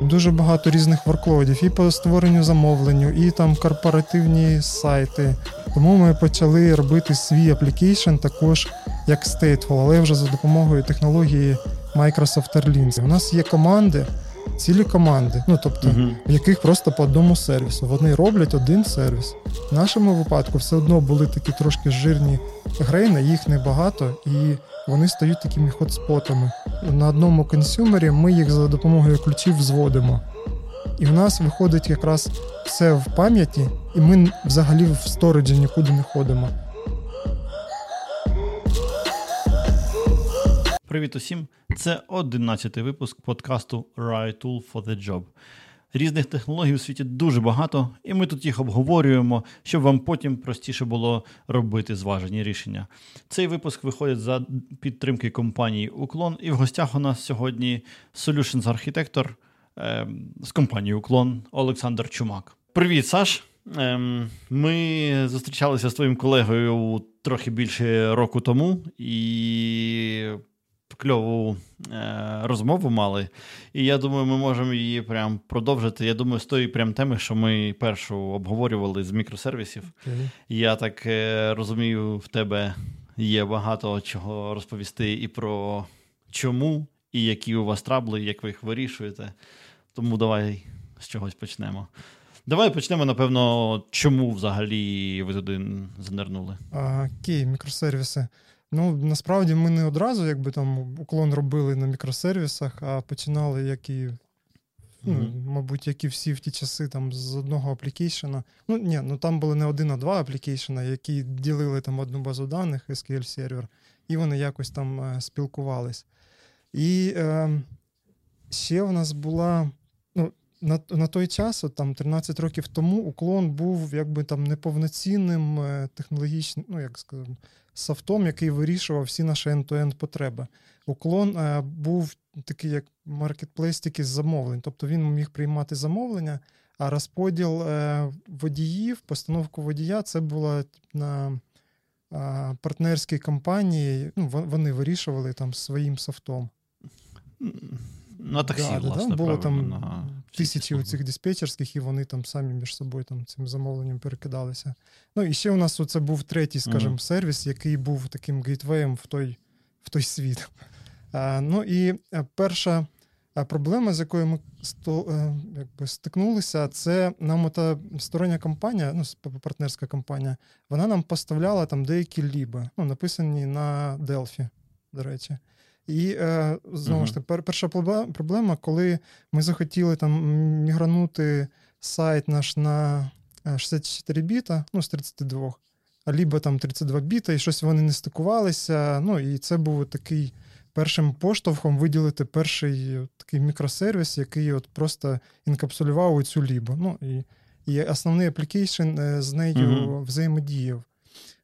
дуже багато різних workload ів і по створенню замовленню, і там корпоративні сайти. Тому ми почали робити свій application також як Stateful, але вже за допомогою технології Microsoft Orleans. У нас є команди, цілі команди, ну тобто, uh-huh. в яких просто по одному сервісу. Вони роблять один сервіс. В нашому випадку все одно були такі трошки жирні grain и, їх небагато, і вони стають такими hotspot ами. На одному консюмері ми їх за допомогою ключів зводимо. І в нас виходить якраз все в пам'яті, і ми взагалі в сториджі нікуди не ходимо. Привіт усім! Це 11-й випуск подкасту Right Tool for the Job. Різних технологій у світі дуже багато, і ми тут їх обговорюємо, щоб вам потім простіше було робити зважені рішення. Цей випуск виходить за підтримки компанії Уклон, і в гостях у нас сьогодні Solutions Architector е, з компанії Уклон Олександр Чумак. Привіт, Саш! Ем, ми зустрічалися з твоїм колегою трохи більше року тому, і кльову е, розмову мали. І я думаю, ми можемо її прям продовжити. Я думаю, з тої прям теми, що ми першу обговорювали з мікросервісів. Okay. Я так е, розумію, в тебе є багато чого розповісти і про чому, і які у вас трабли, як ви їх вирішуєте. Тому давай з чогось почнемо. Давай почнемо, напевно, чому взагалі ви туди занирнули. Окей, мікросервіси. Ну, насправді ми не одразу якби там уклон робили на мікросервісах, а починали, як і, ну, mm-hmm. мабуть, як і всі в ті часи там з одного аплікейшена. Ну, ні, ну там були не один, а два аплікейшена, які ділили там одну базу даних, SQL сервер, і вони якось там е, спілкувались. І е, ще в нас була. ну, на на той час, от, там 13 років тому, уклон був якби там неповноцінним е, технологічним, ну як сказати, софтом, який вирішував всі наші end-to-end потреби. Уклон е, був такий, як маркетплейс тільки з замовлень. Тобто він міг приймати замовлення, а розподіл е, водіїв, постановку водія це було на е, партнерській компанії. Ну, Вони вирішували там своїм софтом. На таксі, да, власне, да, було там на тисячі цих диспетчерських, і вони там самі між собою там цим замовленням перекидалися. Ну і ще у нас це був третій, скажімо, mm-hmm. сервіс, який був таким гейтвеєм в той в той світ. А, Ну і е, перша проблема, з якою ми сто, е, якби, стикнулися, це нам та стороння компанія, ну, партнерська компанія, вона нам поставляла там деякі ліби, ну, написані на Delphi, до речі. І е, знову ж таки, перша проблема, коли ми захотіли там мігранути сайт наш на 64 е, біта, ну, з 32, а лібо там 32 біта, і щось вони не стикувалися. Ну, і це був такий першим поштовхом виділити перший такий мікросервіс, який от просто інкапсулював цю лібу. Ну, і і основний application е, з нею mm-hmm. взаємодіяв.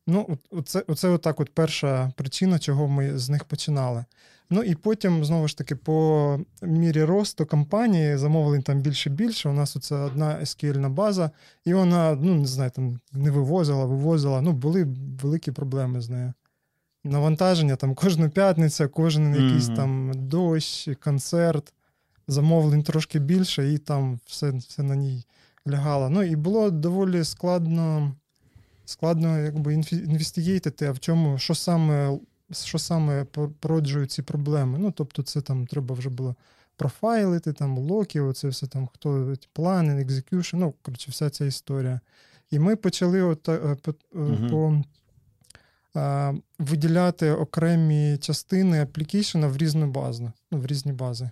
Ну, оце, оце отак от перша причина, чого ми з них починали. Ну і потім, знову ж таки, по мірі росту компанії замовлень там більше більше. У нас оце одна SQL база, і вона, ну не знаю, там не вивозила, вивозила. Ну, були великі проблеми з нею. Навантаження там кожну п'ятницю, кожен mm-hmm. якийсь там дощ, концерт, замовлень трошки більше, і там все все на ній лягало. Ну і було доволі складно складно якби investigate ити, а в чому, що саме що саме породжують ці проблеми. Ну, тобто, це там треба вже було profile ити, там lock и, оце все там, хто плани, execution, ну, коротше, вся ця історія. І ми почали от, е, по, угу. по а, виділяти окремі частини application а в різну базу, ну, в різні бази.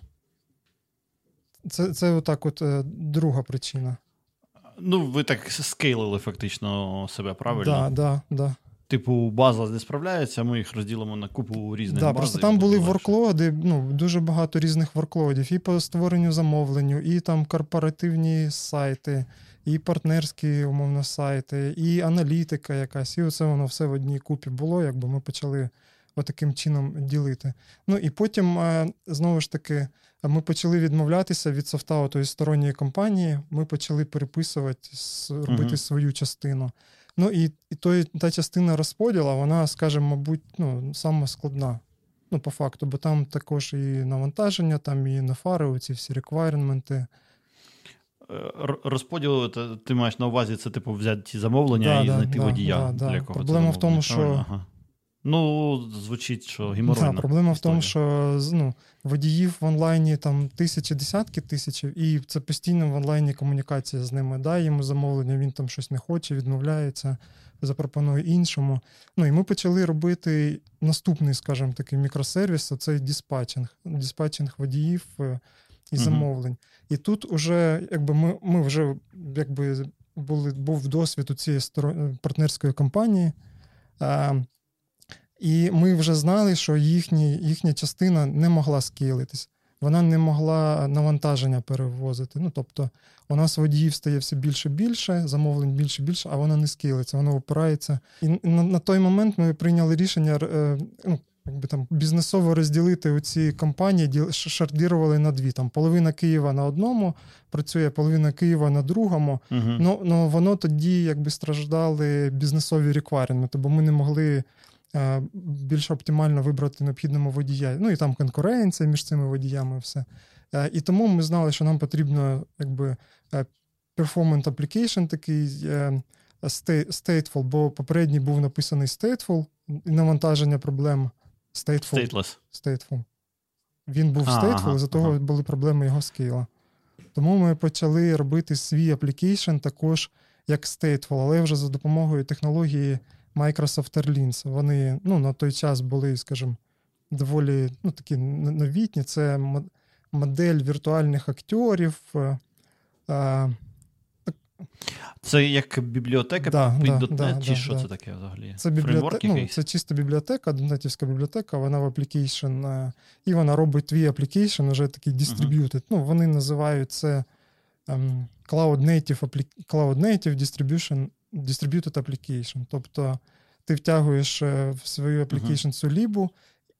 Це це отак от е, друга причина. Ну, ви так скейлили фактично себе правильно? Так, да, так, да, да. Типу, база не справляється, ми їх розділимо на купу різних да, баз. Просто там були ворклоди, ну, дуже багато різних ворклодів, і по створенню замовленню, і там корпоративні сайти, і партнерські, умовно, сайти, і аналітика якась. І оце воно все в одній купі було, якби ми почали отаким чином ділити. Ну і потім, е, знову ж таки, ми почали відмовлятися від софта тої сторонньої компанії, ми почали переписувати, робити uh свою частину. Ну і і той, та частина розподілу, вона, скажімо, мабуть, ну, сама складна. Ну, по факту, бо там також і навантаження, там і на фари, оці всі реквайрменти. Розподіл, ти маєш на увазі, це типу взяти ті замовлення да, і да, знайти да, водія. для кого Проблема в тому, що. Ага. Ну, звучить, що геморройна. Да, проблема в тому, що ну, водіїв в онлайні там тисячі, десятки тисяч, і це постійно в онлайні комунікація з ними. Дай йому замовлення, він там щось не хоче, відмовляється, запропонує іншому. Ну і ми почали робити наступний, скажімо, такий мікросервіс це диспатчинг, диспатчинг водіїв е, і замовлень. uh І тут уже якби ми ми вже якби були, був досвід у цієї партнерської компанії. І ми вже знали, що їхні, їхня частина не могла скейлитись. Вона не могла навантаження перевозити. Ну, тобто, у нас водіїв стає все більше і більше, замовлень більше і більше, а вона не скейлиться, вона опирається. І на, на той момент ми прийняли рішення е, ну, якби там бізнесово розділити оці компанії, шардірували на дві. Там половина Києва на одному працює, половина Києва на другому. Ну, ну воно тоді якби страждали бізнесові реквайрменти, бо ми не могли. Е, більш оптимально вибрати необхідному водія. Ну і там конкуренція між цими водіями, все. Е, і тому ми знали, що нам потрібно якби е, performance application такий stateful, бо попередній був написаний stateful, і навантаження проблем stateful. Stateless. stateful. Він був stateful, ага, за того ага. були проблеми його скейла. Тому ми почали робити свій application також як stateful, але вже за допомогою технології Microsoft Airlines. Вони ну, на той час були, скажімо, доволі ну, такі новітні. Це модель віртуальних акторів. Е, це як бібліотека да, під да, .NET, да, чи да, що це таке взагалі? Це бібліотека, ну, це чисто бібліотека, .NET івська бібліотека, вона в application, і вона робить твій application, вже такий distributed. Uh-huh. Ну, Вони називають це ем, Cloud Native Cloud Native Distribution distributed application. Тобто ти втягуєш е, в свою application цю lib у,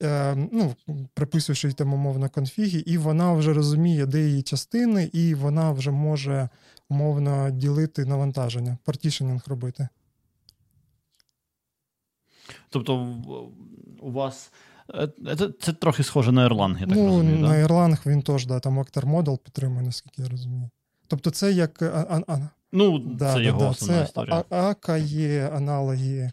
е, ну, приписуєш їй там умовно конфіги, і вона вже розуміє, де її частини, і вона вже може умовно ділити навантаження, partitioning робити. Тобто у вас. Е, це це трохи схоже на Erlang, я так ну, розумію. На да? Erlang він теж, да, там Actor Model підтримує, наскільки я розумію. Тобто, це як а, а, Ну, да, це його да, основна це історія. АКА є аналоги,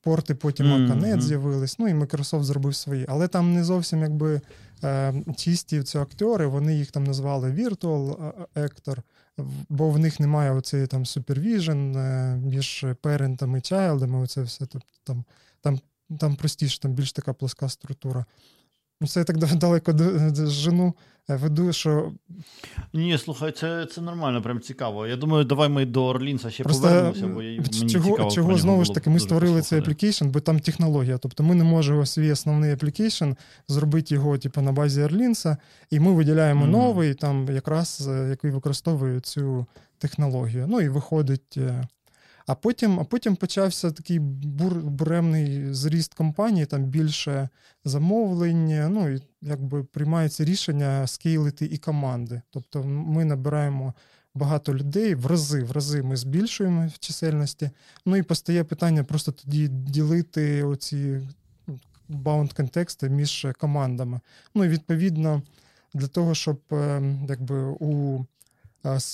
порти потім mm-hmm. AKNet з'явились. Ну і Microsoft зробив свої. Але там не зовсім якби е, чисті ці актори, вони їх там назвали Virtual Actor, бо в них немає оцеї там supervision е, між парентами і чайлдами. Оце все. Тобто, там, там, там простіше, там більш така плоска структура. Ну, це я так далеко жену е, веду, що. Ні, слухай, це це нормально, прям цікаво. Я думаю, давай ми до Orleans а ще Просто повернемося, бо мені чого, цікаво. Чого знову ж таки ми створили цей application, бо там технологія. Тобто ми не можемо свій основний application зробити його типу, на базі Orleans а, і ми виділяємо mm-hmm. новий, там якраз е, який використовує цю технологію. Ну і виходить. А потім а потім почався такий бур, буремний зріст компанії, там більше замовлень, ну і якби приймається рішення скейлити і команди. Тобто ми набираємо багато людей в рази, в рази ми збільшуємо в чисельності. Ну і постає питання просто тоді ділити оці баунд контексти між командами. Ну і відповідно для того, щоб ем, якби у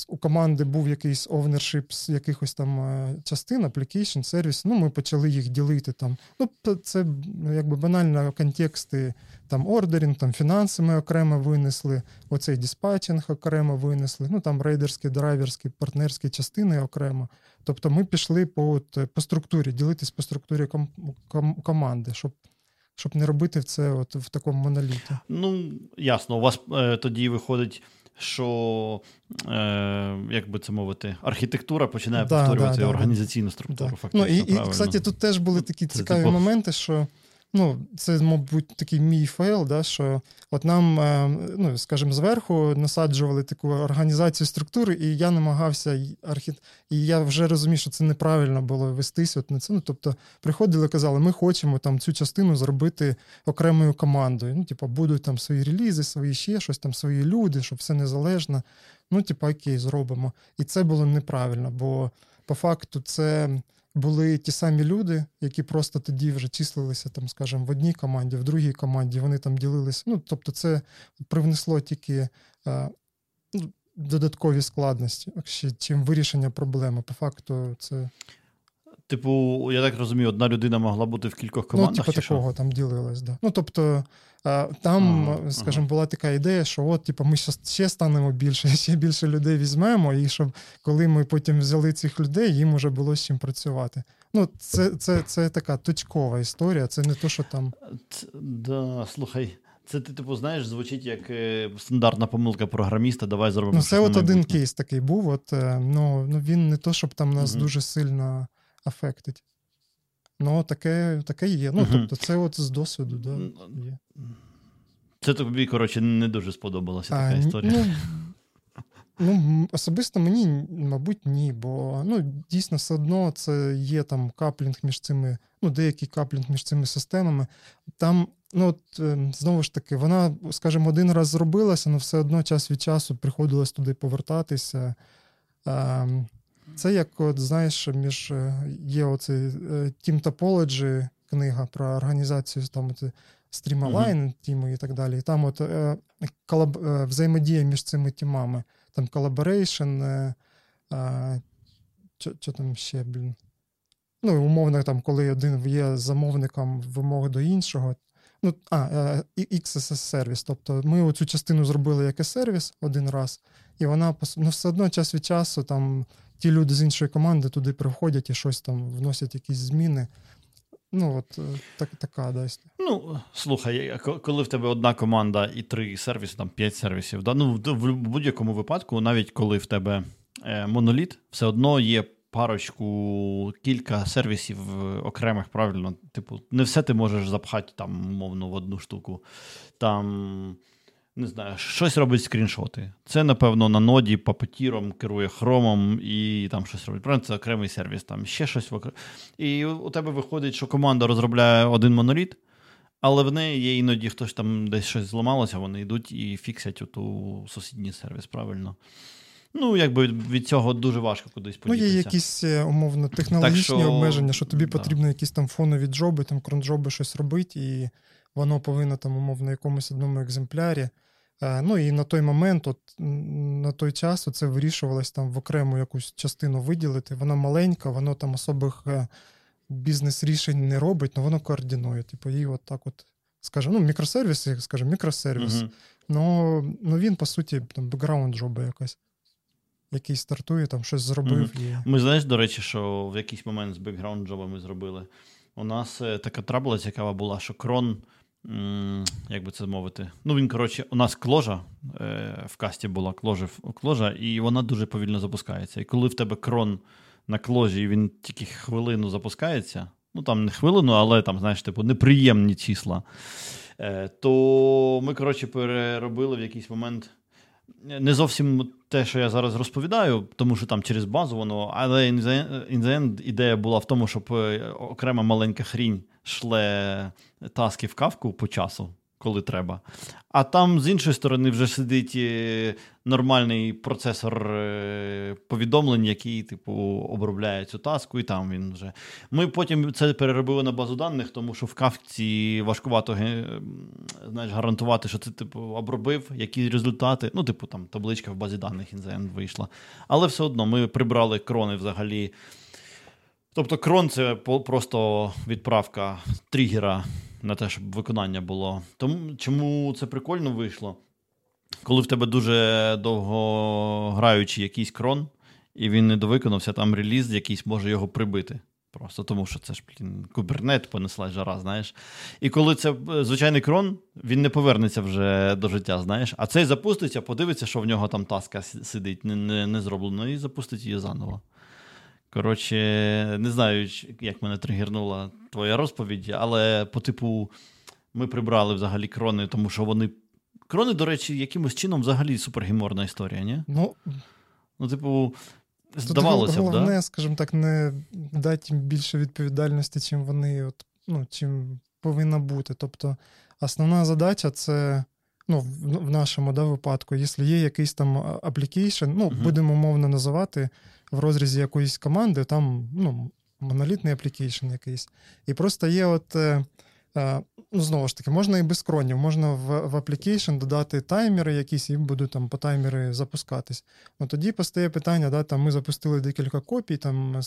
у команди був якийсь ownership з якихось там е, частин, application, сервіс. Ну, ми почали їх ділити там. Ну, це якби банально контексти там ордерінг, там фінанси ми окремо винесли, оцей диспатчинг окремо винесли, ну там рейдерські, драйверські, партнерські частини окремо. Тобто ми пішли по от, по структурі, ділитись по структурі ком, ком, команди, щоб. Щоб не робити це от в такому моноліті. Ну, ясно, у вас е, тоді виходить що, е, як би це мовити, архітектура починає да, повторювати да, організаційну структуру. Да. Фактично, ну, І, і, кстати, тут теж були такі цікаві це, моменти, що ну, це, мабуть, такий мій fail, да, що от нам, е, ну, скажімо, зверху насаджували таку організацію структури, і я намагався архі... і я вже розумів, що це неправильно було вестись от на це. Ну, Тобто приходили казали, ми хочемо там цю частину зробити окремою командою. Ну, типу, будуть там свої релізи, свої ще щось, там свої люди, щоб все незалежно. Ну, типу, окей, зробимо. І це було неправильно, бо по факту це були ті самі люди, які просто тоді вже числилися, там, скажімо, в одній команді, в другій команді, вони там ділилися. Ну, тобто, це привнесло тільки е, ну, додаткові складності, чим вирішення проблеми. По факту, це. Типу, я так розумію, одна людина могла бути в кількох командах. Ну, типу, такого що? там ділилось, да. Ну, тобто, там, ага, скажімо, ага. була така ідея, що от, типу, ми ще станемо більше, ще більше людей візьмемо, і щоб коли ми потім взяли цих людей, їм вже було з чим працювати. Ну, це це, це така точкова історія, це не то, що там. Да, Слухай, це ти, типу, знаєш, звучить як е, стандартна помилка програміста. Давай зробимо. Ну, це от один кейс такий був. От, е, ну, ну він не то, щоб там нас угу. дуже сильно афектить. Ну, таке таке є. Ну, тобто, це от з досвіду, да, є. Це тобі, коротше, не дуже сподобалася така історія. Ну, Ну, особисто мені, мабуть, ні, бо ну, дійсно все одно це є там каплінг між цими, ну, деякий каплінг між цими системами. Там, ну, от, ем, знову ж таки, вона, скажімо, один раз зробилася, але все одно час від часу приходилось туди повертатися. Ем, це як, от, знаєш, між е, є оцей е, Team Topology, книга про організацію там, стрімалайн, mm-hmm. і так далі. І там от е, колаб, взаємодія між цими тімами там collaboration, що там ще, блін. Ну, умовно, там, коли один є замовником вимоги до іншого. Ну, а, XSS сервіс. Тобто ми оцю частину зробили як і сервіс один раз, і вона ну, все одно час від часу там ті люди з іншої команди туди приходять і щось там вносять якісь зміни. Ну, от е, так, така да, Ну, слухай, коли в тебе одна команда і три сервіси, там п'ять сервісів, да, ну, в будь-якому випадку, навіть коли в тебе е, моноліт, все одно є парочку, кілька сервісів окремих, правильно. Типу, не все ти можеш запхати там, умовно, в одну штуку. Там не знаю, щось робить скріншоти. Це, напевно, на ноді папетіром керує хромом і там щось робить. Правильно, це окремий сервіс, там ще щось. І у тебе виходить, що команда розробляє один моноліт, але в неї є іноді хтось там десь щось зламалося, вони йдуть і фіксять у сусідній сервіс, правильно. Ну, якби від цього дуже важко кудись подітися. Ну, є якісь е, умовно технологічні що... обмеження, що тобі да. потрібно якісь там фонові джоби, там кронджоби щось робити, і воно повинно там, умовно, якомусь одному екземплярі. Е, ну і на той момент, от на той час, це вирішувалось там в окрему якусь частину виділити. Вона маленька, воно там особих е, бізнес-рішень не робить, але воно координує. Типу, її от так от, скажімо, ну, мікросервіс, скажімо, мікросервіс. Uh-huh. Ну, ну він, по суті, там background job а якась. Який стартує, там щось зробив. Mm-hmm. І... Ми знаєш, до речі, що в якийсь момент з background job ами зробили. У нас е, така трабла цікава була, що крон як би це мовити? Ну, він, коротше, у нас кложа е, в касті була кложа, кложа, і вона дуже повільно запускається. І коли в тебе крон на кложі, і він тільки хвилину запускається, ну там не хвилину, але там, знаєш, типу, неприємні числа, е, то ми, коротше, переробили в якийсь момент. Не зовсім те, що я зараз розповідаю, тому що там через базу воно, але in the end ідея була в тому, щоб е, окрема маленька хрінь шле таски в кавку по часу, коли треба. А там з іншої сторони вже сидить е, нормальний процесор е, повідомлень, який, типу, обробляє цю таску, і там він вже. Ми потім це переробили на базу даних, тому що в кавці важкувато знаєш, гарантувати, що це типу обробив, які результати. Ну, типу, там табличка в базі даних інзен вийшла. Але все одно ми прибрали крони взагалі. Тобто крон це просто відправка тригера на те, щоб виконання було. Тому чому це прикольно вийшло? Коли в тебе дуже довго граючий якийсь крон, і він не довиконався, там реліз якийсь може його прибити. Просто тому що це ж блін, кубернет понесла жара, знаєш. І коли це е, звичайний крон, він не повернеться вже до життя, знаєш. А цей запуститься, подивиться, що в нього там таска сидить, не не, не зроблено, і запустить її заново. Коротше, не знаю, як мене тригернула твоя розповідь, але по типу ми прибрали взагалі крони, тому що вони. Крони, до речі, якимось чином взагалі супергіморна історія, ні? Ну, ну типу, здавалося Тут б, головне, да? скажімо так, не дати їм більше відповідальності, чим вони от, ну, чим повинна бути. Тобто, основна задача це. Ну, в, нашому да, випадку, якщо є якийсь там application, ну, uh-huh. будемо умовно називати в розрізі якоїсь команди, там ну, монолітний application якийсь. І просто є от. Е, е, ну, Знову ж таки, можна і без cron ів, можна в в application додати таймери якісь, і будуть там по таймери запускатись. Ну, Тоді постає питання: да, там ми запустили декілька копій, там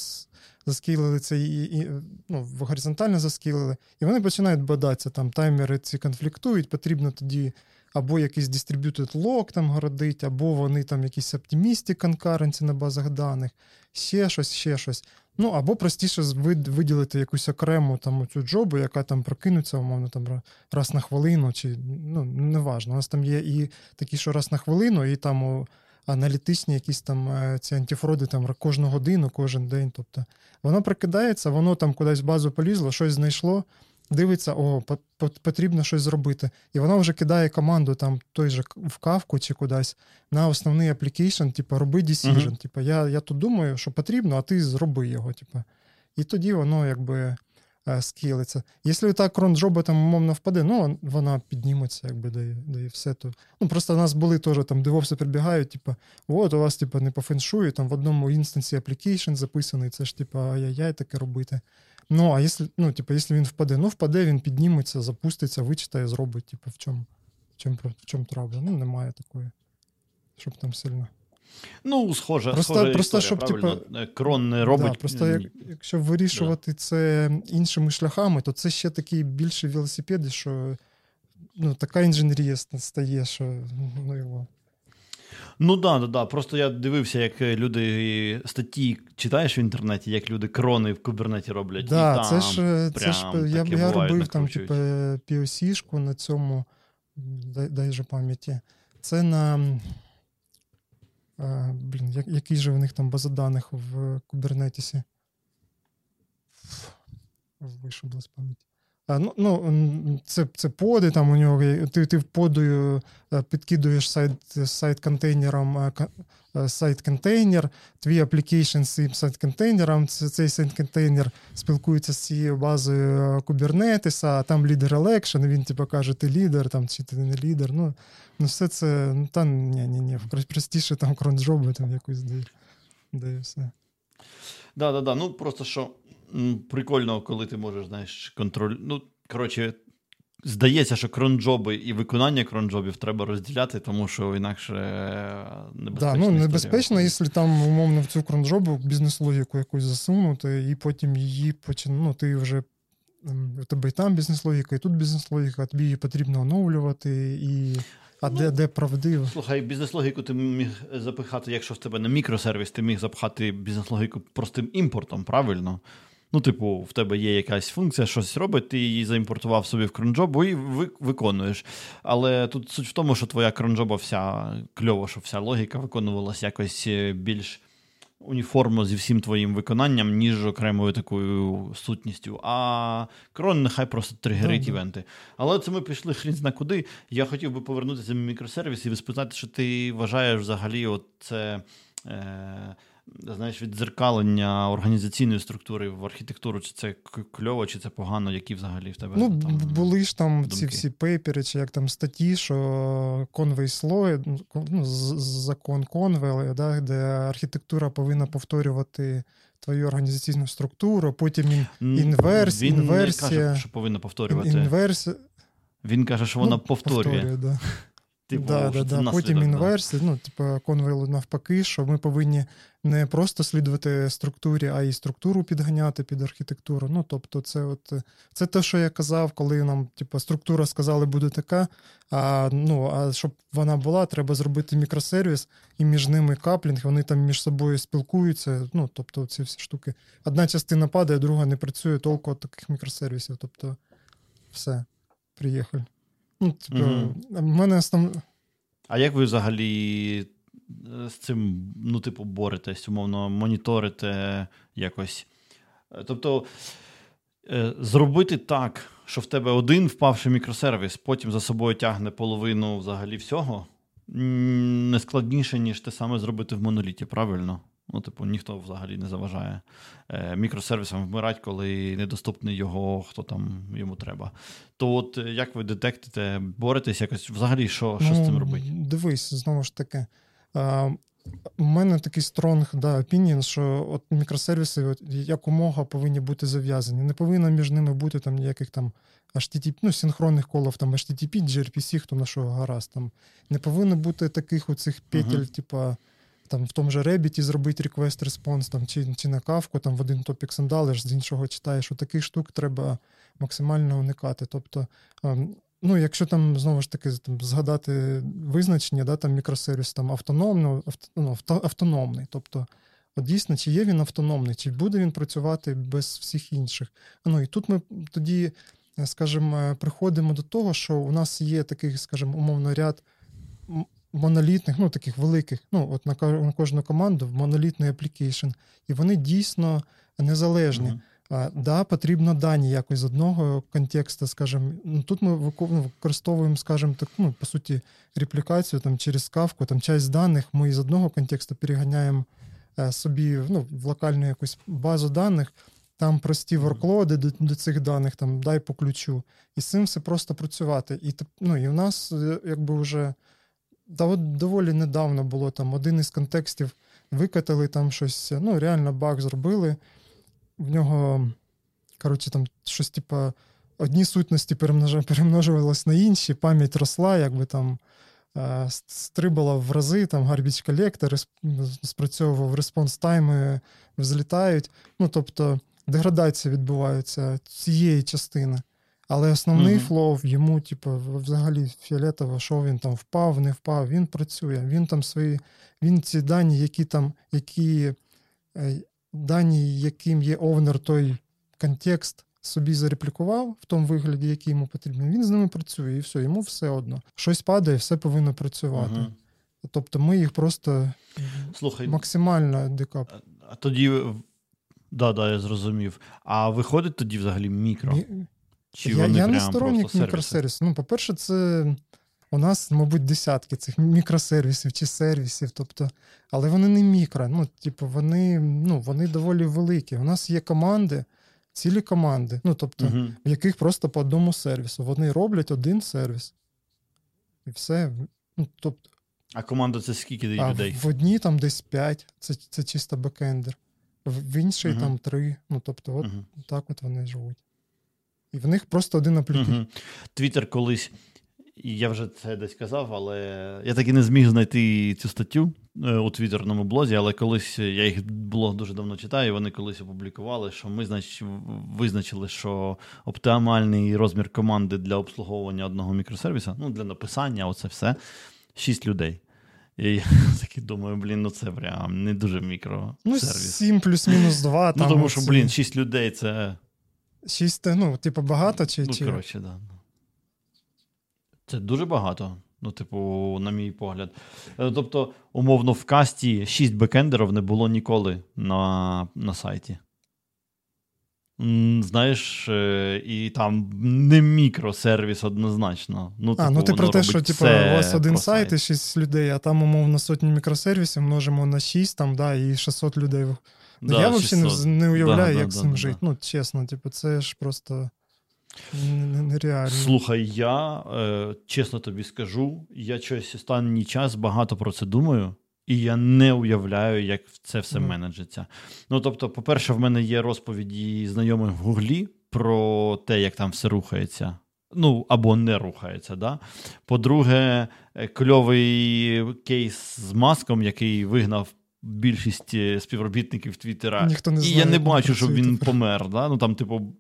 за scale или це і, і ну, горизонтально за scale или, і вони починають бодатися, там таймери ці конфліктують, потрібно тоді або якийсь distributed lock там городить, або вони там якісь optimistic concurrency на базах даних, ще щось, ще щось. Ну, або простіше виділити якусь окрему там цю джобу, яка там прокинуться, умовно, там раз на хвилину, чи ну, неважно. У нас там є і такі, що раз на хвилину, і там аналітичні якісь там е, ці антифроди там кожну годину, кожен день. Тобто воно прокидається, воно там кудись в базу полізло, щось знайшло дивиться, о, потрібно щось зробити. І вона вже кидає команду там той же в кавку чи кудись на основний application, типу, роби decision. Uh-huh. Типу, я я тут думаю, що потрібно, а ти зроби його. Типу. І тоді воно якби е, скілиться. Якщо так кронджоба там умовно впаде, ну вона підніметься, якби да, да і все то. Ну просто у нас були теж там девопси прибігають, типу, от у вас типу, не по феншую, там в одному інстансі application записаний, це ж типу, ай-яй-яй таке робити. Ну, а якщо ну, типу, якщо він впаде, ну впаде, він підніметься, запуститься, вичитає, зробить. Типу, в чому в чому, в чому травля? Ну, немає такої, щоб там сильно. Ну, схоже, просто, схожа просто історія, щоб. Типу, Крон не робить. Да, просто як, якщо вирішувати да. це іншими шляхами, то це ще такі більші велосипеди, що ну, така інженерія стає, що ну його. Ну да, да, да. Просто я дивився, як люди статті читаєш в інтернеті, як люди крони в кубернеті роблять. Да, і там це ж, це ж я я робив там, типу, POC -шку на цьому, дай, дай же пам'яті. Це на. А, блін, який же у них там база даних в Kubernetes -і? Вийшов з пам'яті. Ну, ну, Це це pod -и, там у нього ти ти подою е, підкидуєш side side container -ом е, е, sidecar container, твій application з цим sidecar container -ом, цей sidecar container спілкується з цією базою Kubernetes, а там leader election, він типу, каже, ти лідер там, чи ти не лідер. Ну, ну все це, ну, та ні, ні, ні, простіше там кронджоби там якусь дає все. Да, да, да. Ну просто що прикольно, коли ти можеш, знаєш, контроль. Ну, коротше, здається, що кронджоби і виконання кронджобів треба розділяти, тому що інакше небезпечно. Да, ну, небезпечно, якщо там, умовно, в цю кронджобу бізнес-логіку якусь засунути, і потім її почин... ну, ти вже. У тебе і там бізнес-логіка, і тут бізнес-логіка, тобі її потрібно оновлювати і. А ну, де де правдиво? Слухай, бізнес-логіку ти міг запихати, якщо в тебе не мікросервіс, ти міг запхати бізнес-логіку простим імпортом, правильно? Ну, типу, в тебе є якась функція, щось робить, ти її заімпортував собі в кронджобу і виконуєш. Але тут суть в тому, що твоя кронджоба вся кльово, що вся логіка виконувалася якось е, більш уніформно зі всім твоїм виконанням, ніж окремою такою сутністю. А крон нехай просто тригерить mm-hmm. івенти. Але це ми пішли хрін зна куди. Я хотів би повернутися до мікросервісів і спитати, що ти вважаєш взагалі, от це. Е- знаєш, віддзеркалення організаційної структури в архітектуру, чи це кльово, чи це погано, які взагалі в тебе Ну, там були ж там думки? ці всі пейпери, чи як там статті, що Conway слой, ну, закон Конвей, да, де архітектура повинна повторювати. Твою організаційну структуру, потім ін, inverse, він інверсія. Він каже, що повинна повторювати. Інверсія. Він каже, що вона ну, повторює. повторює да. Типу, да, да, да. Потім інверсія, ну, типу, Конвей навпаки, що ми повинні не просто слідувати структурі, а й структуру підганяти під архітектуру. Ну, тобто, це от, це те, що я казав, коли нам типу, структура сказали, буде така. А ну, а щоб вона була, треба зробити мікросервіс, і між ними каплінг, вони там між собою спілкуються. Ну, тобто, ці всі штуки. Одна частина падає, друга не працює, толку от таких мікросервісів. Тобто, все, приїхали. Ну, типу, mm в мене основ... А як ви взагалі з цим, ну, типу, боретесь, умовно, моніторите якось? Е, тобто е, зробити так, що в тебе один впавший мікросервіс, потім за собою тягне половину взагалі всього, не складніше, ніж те саме зробити в моноліті, правильно? Ну, типу, ніхто взагалі не заважає е, мікросервісам вмирати, коли недоступний його, хто там йому треба. То от е, як ви детектите, боретесь якось взагалі, що що ну, з цим робити? Дивись, знову ж таки. У мене такий стронг да, opinion, що от мікросервіси от, якомога повинні бути зав'язані. Не повинно між ними бути там ніяких там HTTP, ну, синхронних колов, там HTTP, gRPC, хто на що гаразд. Там. Не повинно бути таких оцих петель, uh-huh. типа там в тому же Reddit зробити request response там, чи чи на кавку, там в один топік сандалиш, з іншого читаєш, що таких штук треба максимально уникати. Тобто, ем, ну, якщо там знову ж таки там, згадати визначення, да, там мікросервіс там автономно, авто, ну, автономний. Тобто, от дійсно, чи є він автономний, чи буде він працювати без всіх інших. Ну і тут ми тоді, скажімо, приходимо до того, що у нас є такий, скажімо, умовно ряд монолітних, ну таких великих, ну от на кожну команду монолітний application, і вони дійсно незалежні. Mm-hmm. Да, потрібно дані якось з одного контексту, скажімо. Ну, тут ми ну, використовуємо, скажімо, так, ну, по суті, реплікацію там, через Kafka -у, там часть даних ми з одного контексту переганяємо е, собі ну, в локальну якусь базу даних, там прості ворклоди до, до цих даних, там дай по ключу. І з цим все просто працювати. І ну, і в нас е, якби вже та от доволі недавно було там один із контекстів, викатали там щось, ну, реально баг зробили. В нього, коротше, там щось, типа, одні сутності перемножувалися на інші, пам'ять росла, якби там е, стрибала в рази, там garbage collector, спрацьовував response time -и, взлітають. Ну, тобто, деградація відбувається цієї частини. Але основний mm-hmm. flow йому, типу, взагалі фіолетово, що він там впав, не впав, він працює. Він там свої, він ці дані, які там, які е, дані, яким є owner, той контекст собі зареплікував в тому вигляді, який йому потрібен. Він з ними працює, і все, йому все одно. Щось падає, все повинно працювати. Mm-hmm. Тобто ми їх просто Слухай, максимально декап. А тоді, да, да, я зрозумів. А виходить тоді взагалі мікро? Мі... Чи Я вони я не сторонник мікросервісу. Ну, по-перше, це у нас, мабуть, десятки цих мікросервісів чи сервісів, тобто, але вони не мікро. Ну, типу, вони ну, вони доволі великі. У нас є команди, цілі команди, ну, тобто, uh в яких просто по одному сервісу. Вони роблять один сервіс. І все. Ну, тобто, А команда це скільки людей? В одній там десь 5, це це чисто бекендер, в іншій uh там 3. Ну, тобто, от uh так от вони живуть. І в них просто один application. Угу. Твіттер колись, я вже це десь казав, але я так і не зміг знайти цю статтю е, у твіттерному блозі, але колись я їх блог дуже давно читаю, і вони колись опублікували, що ми значить, визначили, що оптимальний розмір команди для обслуговування одного мікросервіса, ну, для написання, оце все, 6 людей. І я такий думаю, блін, ну це прям не дуже мікросервіс. Ну, 7 плюс-мінус 2. Ну, тому що, блін, 6 людей це. Шість, ну, типу, багато чи. Ну, чи... коротше, да. Це дуже багато. Ну, типу, на мій погляд. Е, тобто, умовно, в касті 6 бекендерів не було ніколи на на сайті. Знаєш, е, і там не мікросервіс однозначно. Ну, А, ну типу, ну ти про те, що типу, у вас один сайт і 6 людей, а там, умовно, сотні мікросервісів множимо на 6, там, да, і 600 людей да, Я взагалі не, не уявляю, да, як да, з цим жити. Ну, чесно, типу, це ж просто нереально. Слухай, я е, чесно тобі скажу, я щось останній час багато про це думаю. І я не уявляю, як це все mm. менеджиться. Ну тобто, по-перше, в мене є розповіді знайомих в Гуглі про те, як там все рухається. Ну, або не рухається. Да? По-друге, е, кльовий кейс з маском, який вигнав більшість е, співробітників Твіттера. Ніхто не знає, І я не бачу, щоб він помер. Да? Ну, там, типу,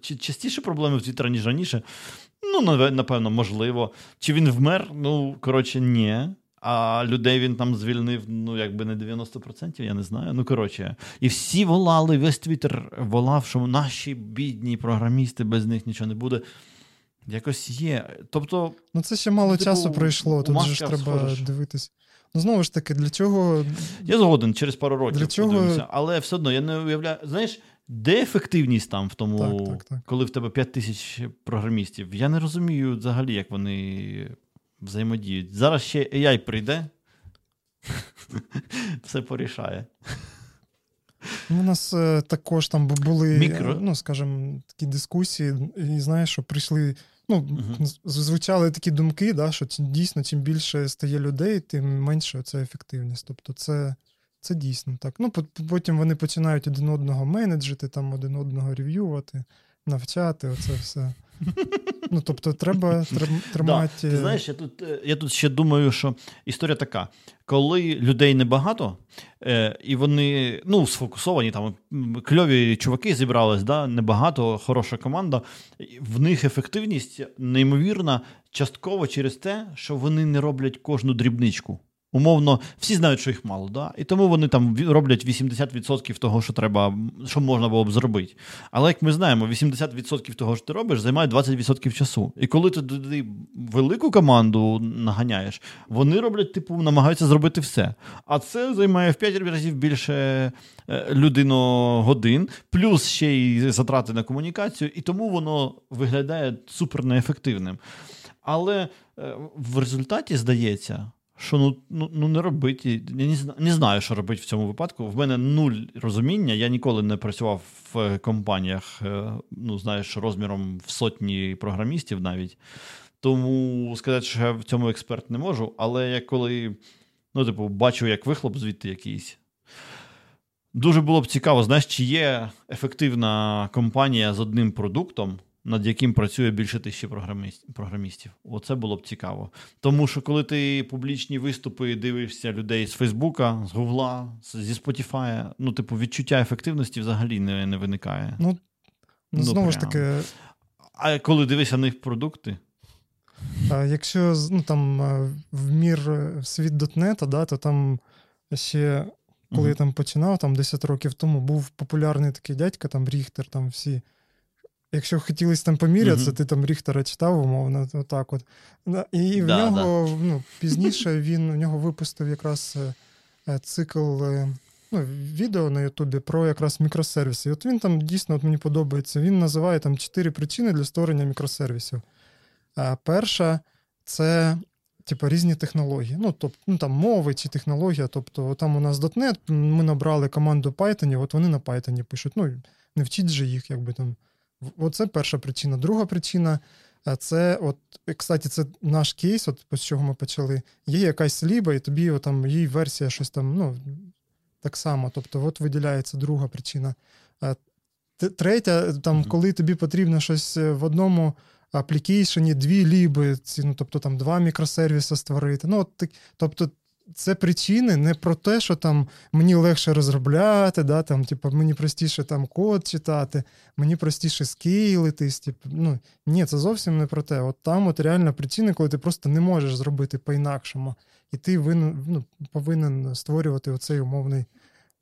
Частіше проблеми в Твіттера, ніж раніше. Ну, напевно, можливо. Чи він вмер? Ну, коротше, ні. А людей він там звільнив, ну, якби не 90%, я не знаю. Ну, коротше. І всі волали, весь Твіттер волав, що наші бідні програмісти, без них нічого не буде. Якось є. Тобто. Ну, це ще мало типу, часу пройшло, тут же ж треба схожиш. дивитись. Ну, знову ж таки, для чого. Я згоден через пару років для чого... подивимося, але все одно я не уявляю. Знаєш, де ефективність там в тому, так, так, так. коли в тебе 5 тисяч програмістів? Я не розумію взагалі, як вони взаємодіють. Зараз ще AI прийде, все порішає. Ну, у нас е, також там були, Мікро. ну, скажімо, такі дискусії, і знаєш, що прийшли ну, угу. звучали такі думки, да, що дійсно, чим більше стає людей, тим менше це ефективність. Тобто, це це дійсно так. Ну, Потім вони починають один одного менеджити, там один одного рев'ювати, навчати, оце все. Ну, тобто, треба тримати. Да. Ти знаєш, я тут е, я тут ще думаю, що історія така: коли людей небагато, е, і вони ну, сфокусовані, там кльові чуваки зібрались, да, небагато, хороша команда, в них ефективність неймовірна, частково через те, що вони не роблять кожну дрібничку. Умовно, всі знають, що їх мало, да? і тому вони там роблять 80% того, що треба, що можна було б зробити. Але як ми знаємо, 80% того, що ти робиш, займає 20% часу. І коли ти туди велику команду наганяєш, вони роблять, типу, намагаються зробити все. А це займає в 5 разів більше е, людино годин, плюс ще й затрати на комунікацію, і тому воно виглядає супер неефективним. Але е, в результаті здається що ну ну, ну не робить. Я не, знаю, що робити в цьому випадку. В мене нуль розуміння. Я ніколи не працював в компаніях, е, ну, знаєш, розміром в сотні програмістів навіть. Тому сказати, що я в цьому експерт не можу. Але я коли ну, типу, бачу, як вихлоп звідти якийсь. Дуже було б цікаво, знаєш, чи є ефективна компанія з одним продуктом над яким працює більше тисячі програмістів. Оце було б цікаво. Тому що коли ти публічні виступи дивишся людей з Фейсбука, з Гугла, зі Spotify, ну, типу, відчуття ефективності взагалі не не виникає. Ну, ну Знову прямо. ж таки. А коли дивишся на їх продукти. Якщо ну, там в мір в світ дотнета, да, то там ще, коли uh-huh. я там починав, там 10 років тому, був популярний такий дядька, там Ріхтер, там всі Якщо хотілося там помірятися, mm-hmm. ти там Ріхтера читав, умовно, отак от. І в да, нього да. ну, пізніше він у нього випустив якраз е, е, цикл е, ну, відео на Ютубі про якраз мікросервіси. І от він там дійсно от мені подобається. Він називає там чотири причини для створення мікросервісів. А Перша це типу, різні технології. Ну, тобто, ну, там мови чи технологія. Тобто, там у нас .NET, ми набрали команду Python, от вони на Python пишуть. Ну, не вчіть же їх, якби там. Оце перша причина. Друга причина це, от, кстати, це наш кейс, от з чого ми почали. Є якась ліба, і тобі там її версія щось там, ну, так само. Тобто, от виділяється друга причина. Третя, там, коли тобі потрібно щось е, в одному аплікейшені, дві ліби, ну, тобто там два мікросервіси створити. Ну, от, Тобто це причини не про те, що там мені легше розробляти, да, там, типу, мені простіше там код читати, мені простіше скейлитись. Типу, ну, Ні, це зовсім не про те. От там от реальна причина, коли ти просто не можеш зробити по-інакшому, і ти винен, ну, повинен створювати оцей умовний.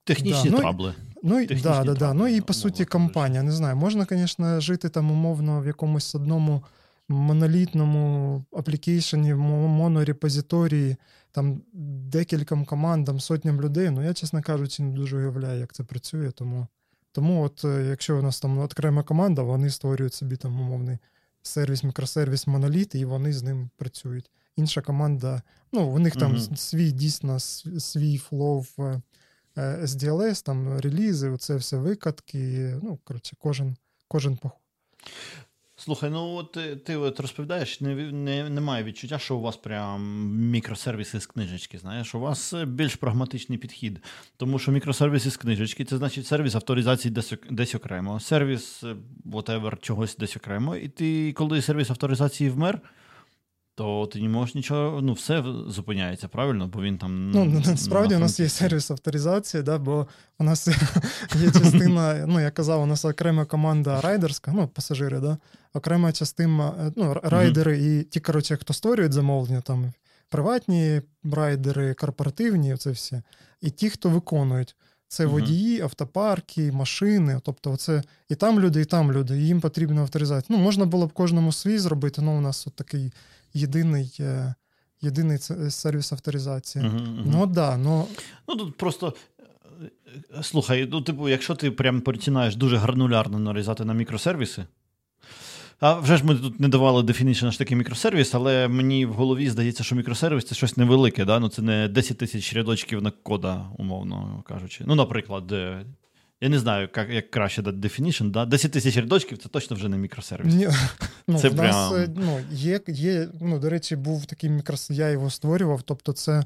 Технічні да. Ну, трабли. Ну, Технічні да, да, трабли, Ну і по суті, компанія. Не знаю, можна, звісно, жити там умовно в якомусь одному монолітному аплікейшені, монорепозиторії, там декільком командам, сотням людей. Ну я, чесно кажучи, не дуже уявляю, як це працює. Тому, тому от е, якщо у нас там окрема команда, вони створюють собі там умовний сервіс, мікросервіс, моноліт, і вони з ним працюють. Інша команда, ну, у них там uh-huh. свій дійсно свій flow в SDLS, там релізи, оце все викатки. Ну, коротше, кожен кожен по. Слухай, ну от ти, ти от розповідаєш, не, не, немає відчуття, що у вас прям мікросервіси з книжечки. Знаєш, у вас більш прагматичний підхід. Тому що мікросервіси з книжечки це значить сервіс авторизації десь, десь окремо, сервіс whatever, чогось десь окремо. І ти, коли сервіс авторизації вмер, то ти не можеш нічого, ну, все зупиняється, правильно? Бо він там. Ну, насправді у нас є сервіс авторизації, да, бо у нас є частина, ну, я казав, у нас окрема команда райдерська, ну, пасажири, да, окрема частина, ну, райдери mm-hmm. і ті, коротше, хто створюють замовлення, там приватні райдери, корпоративні, це все. І ті, хто виконують. Це водії, автопарки, машини. Тобто, це і там люди, і там люди, і їм потрібна авторизація. Ну, можна було б кожному свій зробити, але у нас от такий єдиний е, єдиний сервіс авторизації. Uh-huh, uh-huh. Ну да, ну... ну тут просто. Е, слухай, ну, типу, якщо ти прям починаєш дуже гранулярно нарізати на мікросервіси, а вже ж ми тут не давали дефініцію що таке мікросервіс, але мені в голові здається, що мікросервіс це щось невелике, да? ну це не 10 тисяч рядочків на кода, умовно кажучи. Ну, наприклад, Я не знаю, як як краще дати definition, да? 10 тисяч рядочків це точно вже не мікросервіс. Ні, ну, це в нас, ну, є, є, ну, до речі, був такий мікросервіс, я його створював. Тобто, це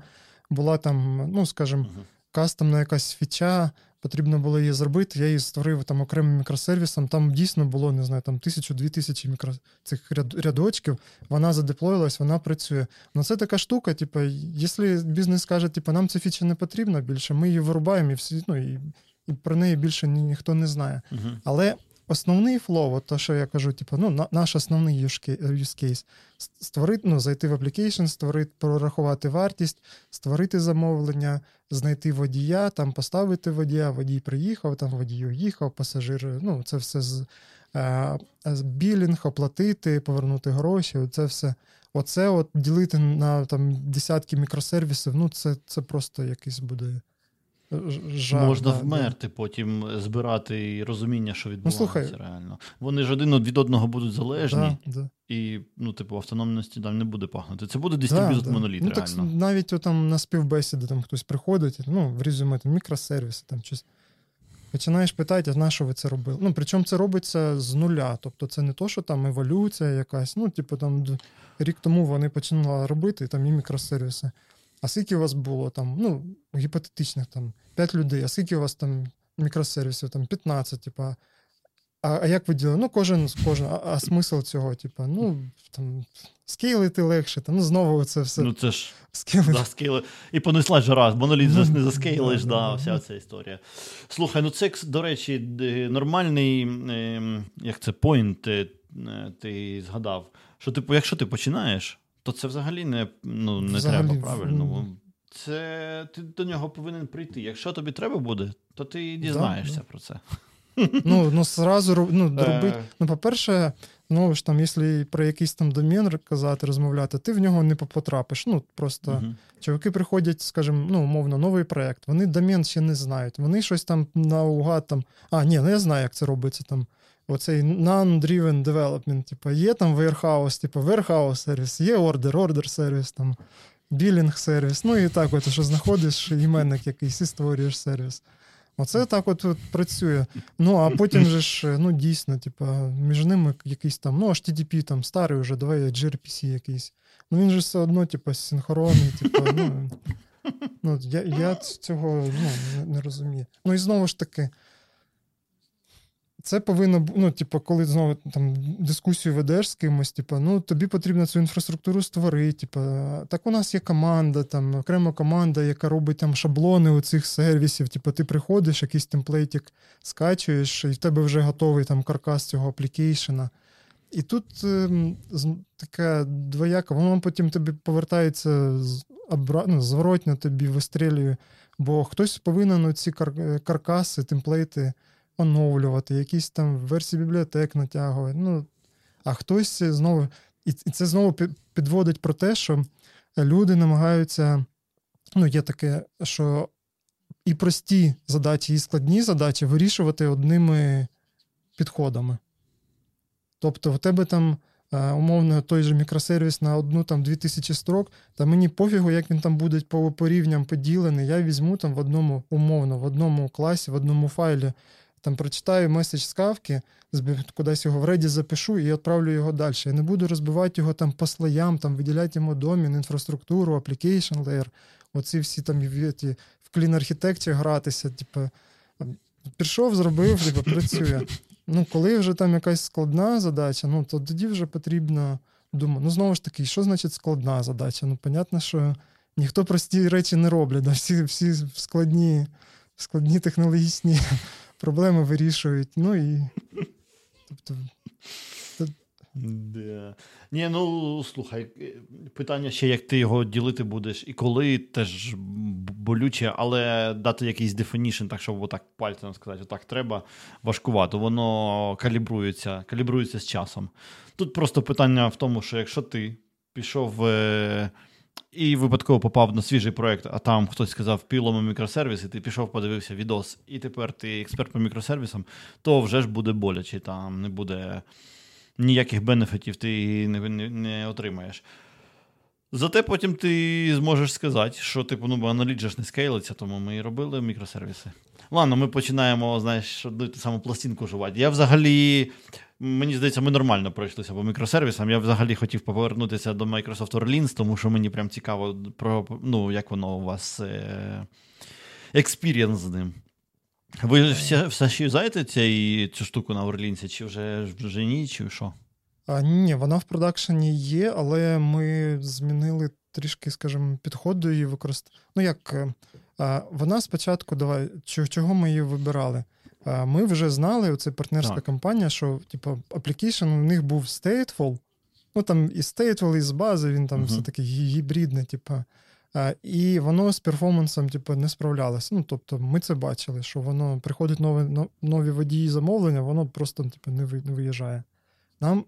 була там, ну, скажімо, uh-huh. кастомна якась фіча, потрібно було її зробити. Я її створив там окремим мікросервісом. Там дійсно було, не знаю, там тисячу-дві тисячі мікро... цих рядочків. Вона задеплоїлась, вона працює. Ну це така штука, типу, якщо бізнес каже, типу, нам ця фіча не потрібна більше, ми її вирубаємо і всі, ну, і, і про неї більше ні, ніхто не знає. Uh-huh. Але основний флоу, то що я кажу, типу, ну, на, наш основний use case створити, ну, зайти в application, створити, прорахувати вартість, створити замовлення, знайти водія, там поставити водія, водій приїхав, там водій уїхав, пасажир. Ну, це все з е, білінг, оплатити, повернути гроші. Це все. Оце от ділити на там десятки мікросервісів, ну це це просто якийсь буде жах. Можна да, вмерти, да. потім збирати розуміння, що відбувається ну, слухай, реально. Вони ж один від одного будуть залежні, да, і ну, типу, автономності там не буде пахнути. Це буде дистриб'ют моноліт. Ну, реально. так навіть там на співбесіди там хтось приходить, ну, в резюме там мікросервіси, там щось. Починаєш питати, а на що ви це робили? Ну, причому це робиться з нуля. Тобто це не то, що там еволюція якась. Ну, типу, там рік тому вони починали робити там і мікросервіси. А скільки у вас було там, ну, гіпотетичних там 5 людей, а скільки у вас там мікросервісів, там 15, типа. А а як ви ділили? Ну, кожен кожен, а, а смисл цього, типа, ну, там, скейлити легше, там, ну, знову це все. Ну, це ж скейлити. Да, скейли. І понесла ж раз, моноліт ну, не заскейлиш, да, да, вся ця історія. Слухай, ну це, до речі, нормальний, ем, як це, поінт ти, ти згадав, що, типу, якщо ти починаєш то це взагалі не ну, не взагалі, треба правильно. Це ти до нього повинен прийти. Якщо тобі треба буде, то ти дізнаєшся да, про це. Ну, ну зразу ну, робити. Ну, по-перше, ну ж там, якщо про якийсь там домін казати, розмовляти, ти в нього не потрапиш. Ну, просто uh-huh. чоловіки приходять, скажімо, ну, умовно, новий проєкт, вони домен ще не знають. Вони щось там наугад там. А, ні, ну я знаю, як це робиться там оцей non-driven development, типу, є там warehouse, типу, warehouse сервіс, є order, order сервіс, там, білінг сервіс, ну і так, от, що знаходиш іменник якийсь і створюєш сервіс. Оце так от, от працює. Ну, а потім же ж, ну, дійсно, типу, між ними якийсь там, ну, HTTP там старий вже, давай gRPC якийсь. Ну він же все одно, типу, синхронний, типу, ну. Ну, Я я цього ну, не розумію. Ну і знову ж таки, це повинно ну, типу, коли знову там дискусію ведеш з кимось, типу, ну тобі потрібно цю інфраструктуру створити. Типу, так у нас є команда, там окрема команда, яка робить там шаблони у цих сервісів. Типу, ти приходиш, якийсь темплейтик скачуєш, і в тебе вже готовий там каркас цього аплікейшена. І тут е, така двояка, воно потім тобі повертається ну, зворотньо тобі вистрілює, бо хтось повинен ці кар- каркаси, темплейти оновлювати, якісь там версії бібліотек натягувати. Ну, А хтось знову. І це знову підводить про те, що люди намагаються. Ну, є таке, що і прості задачі, і складні задачі вирішувати одними підходами. Тобто, в тебе там. Умовно, той же мікросервіс на одну там 2000 строк, та мені пофігу, як він там буде по, по рівням поділений. Я візьму там в одному умовно, в одному класі, в одному файлі там прочитаю меседж з кавки, кудись його в реді запишу і відправлю його далі. Я не буду розбивати його там по слоям, там виділяти йому домін, інфраструктуру, application layer, оці всі там в клін архітекті гратися. Типу, пішов, зробив, типу, працює. Ну, коли вже там якась складна задача, ну то тоді вже потрібно думати. Ну, знову ж таки, що значить складна задача? Ну, понятно, що ніхто прості речі не роблять, да? всі всі складні, складні технологічні проблеми вирішують. Ну і. Тобто. Yeah. Ні, ну слухай, питання ще, як ти його ділити будеш, і коли теж болюче, але дати якийсь definition, так щоб отак пальцем сказати, отак треба важкувато. Воно калібрується, калібрується з часом. Тут просто питання в тому, що якщо ти пішов. Е- і випадково попав на свіжий проект, а там хтось сказав пілому мікросервіс, і ти пішов, подивився відос, і тепер ти експерт по мікросервісам, то вже ж буде боляче, там не буде ніяких бенефітів, ти не, не, не отримаєш. Зате потім ти зможеш сказати, що типу, ну, аналіт ж не скейлиться, тому ми і робили мікросервіси. Ладно, ми починаємо, знаєш, одну ту саму пластинку жувати. Я взагалі, мені здається, ми нормально пройшлися по мікросервісам. Я взагалі хотів повернутися до Microsoft Orleans, тому що мені прям цікаво, про, ну, як воно у вас experience з ним. Ви все, все ще юзаєте цю штуку на Orleans -і, чи вже вже ні, чи що? А, Ні, вона в продакшені є, але ми змінили трішки, скажімо, підход до її використання. Ну, як е, а, вона спочатку, давай, чого ми її вибирали? Ми вже знали, це партнерська так. компанія, що типу, application у них був stateful. Ну там і stateful, і з бази, він там uh-huh. все таки гібридний, типу. І воно з перформансом типу, не справлялося. Ну, тобто, ми це бачили, що воно приходить нові нові водії замовлення, воно просто типу, не виїжджає. Нам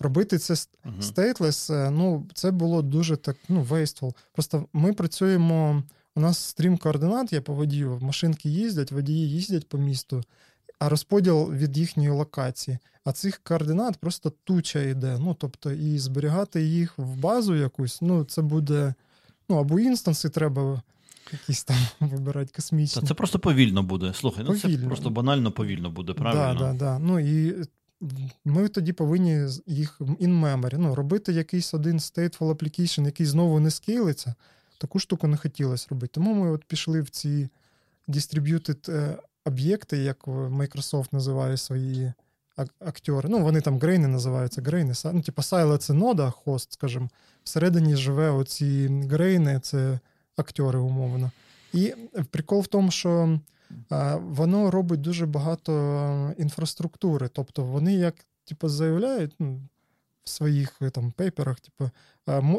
робити це stateless, uh-huh. ну, це було дуже так ну, wasteful. Просто ми працюємо. У нас стрім координат є по водію. Машинки їздять, водії їздять по місту, а розподіл від їхньої локації. А цих координат просто туча йде. Ну, тобто, і зберігати їх в базу якусь, ну, це буде. Ну, або інстанси треба якісь там вибирати космічні. Та це просто повільно буде. Слухай, ну повільно. це просто банально повільно буде, правильно? Так, да, да, Ну і ми тоді повинні їх in memory, ну, робити якийсь один stateful application, який знову не скейлиться. Таку штуку не хотілося робити. Тому ми от пішли в ці distributed е, об'єкти, як Microsoft називає свої актери. Ну, вони там грейни називаються грейни. Ну, типу, Сайло це нода, хост, скажімо. Всередині живе оці грейни, це актери умовно. І прикол в тому, що воно робить дуже багато інфраструктури. Тобто вони як типу, заявляють ну, в своїх там пейперах, типу,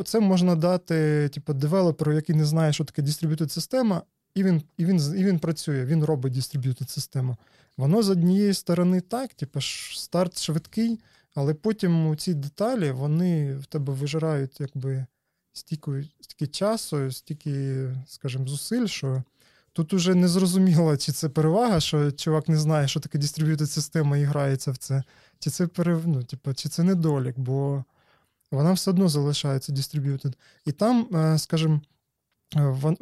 це можна дати типу, девелоперу, який не знає, що таке дистриб'ютед система, і він і він, і він працює, він робить дистриб'ютед систему. Воно з однієї сторони так, типу, старт швидкий, але потім ці деталі вони в тебе вижирають якби стільки, стільки часу, стільки, скажімо, зусиль, що тут уже не зрозуміло, чи це перевага, що чувак не знає, що таке дистриб'ютед система і грається в це, чи це перев... ну, типу, чи це недолік, бо вона все одно залишається distributed. І там, е, скажімо, е,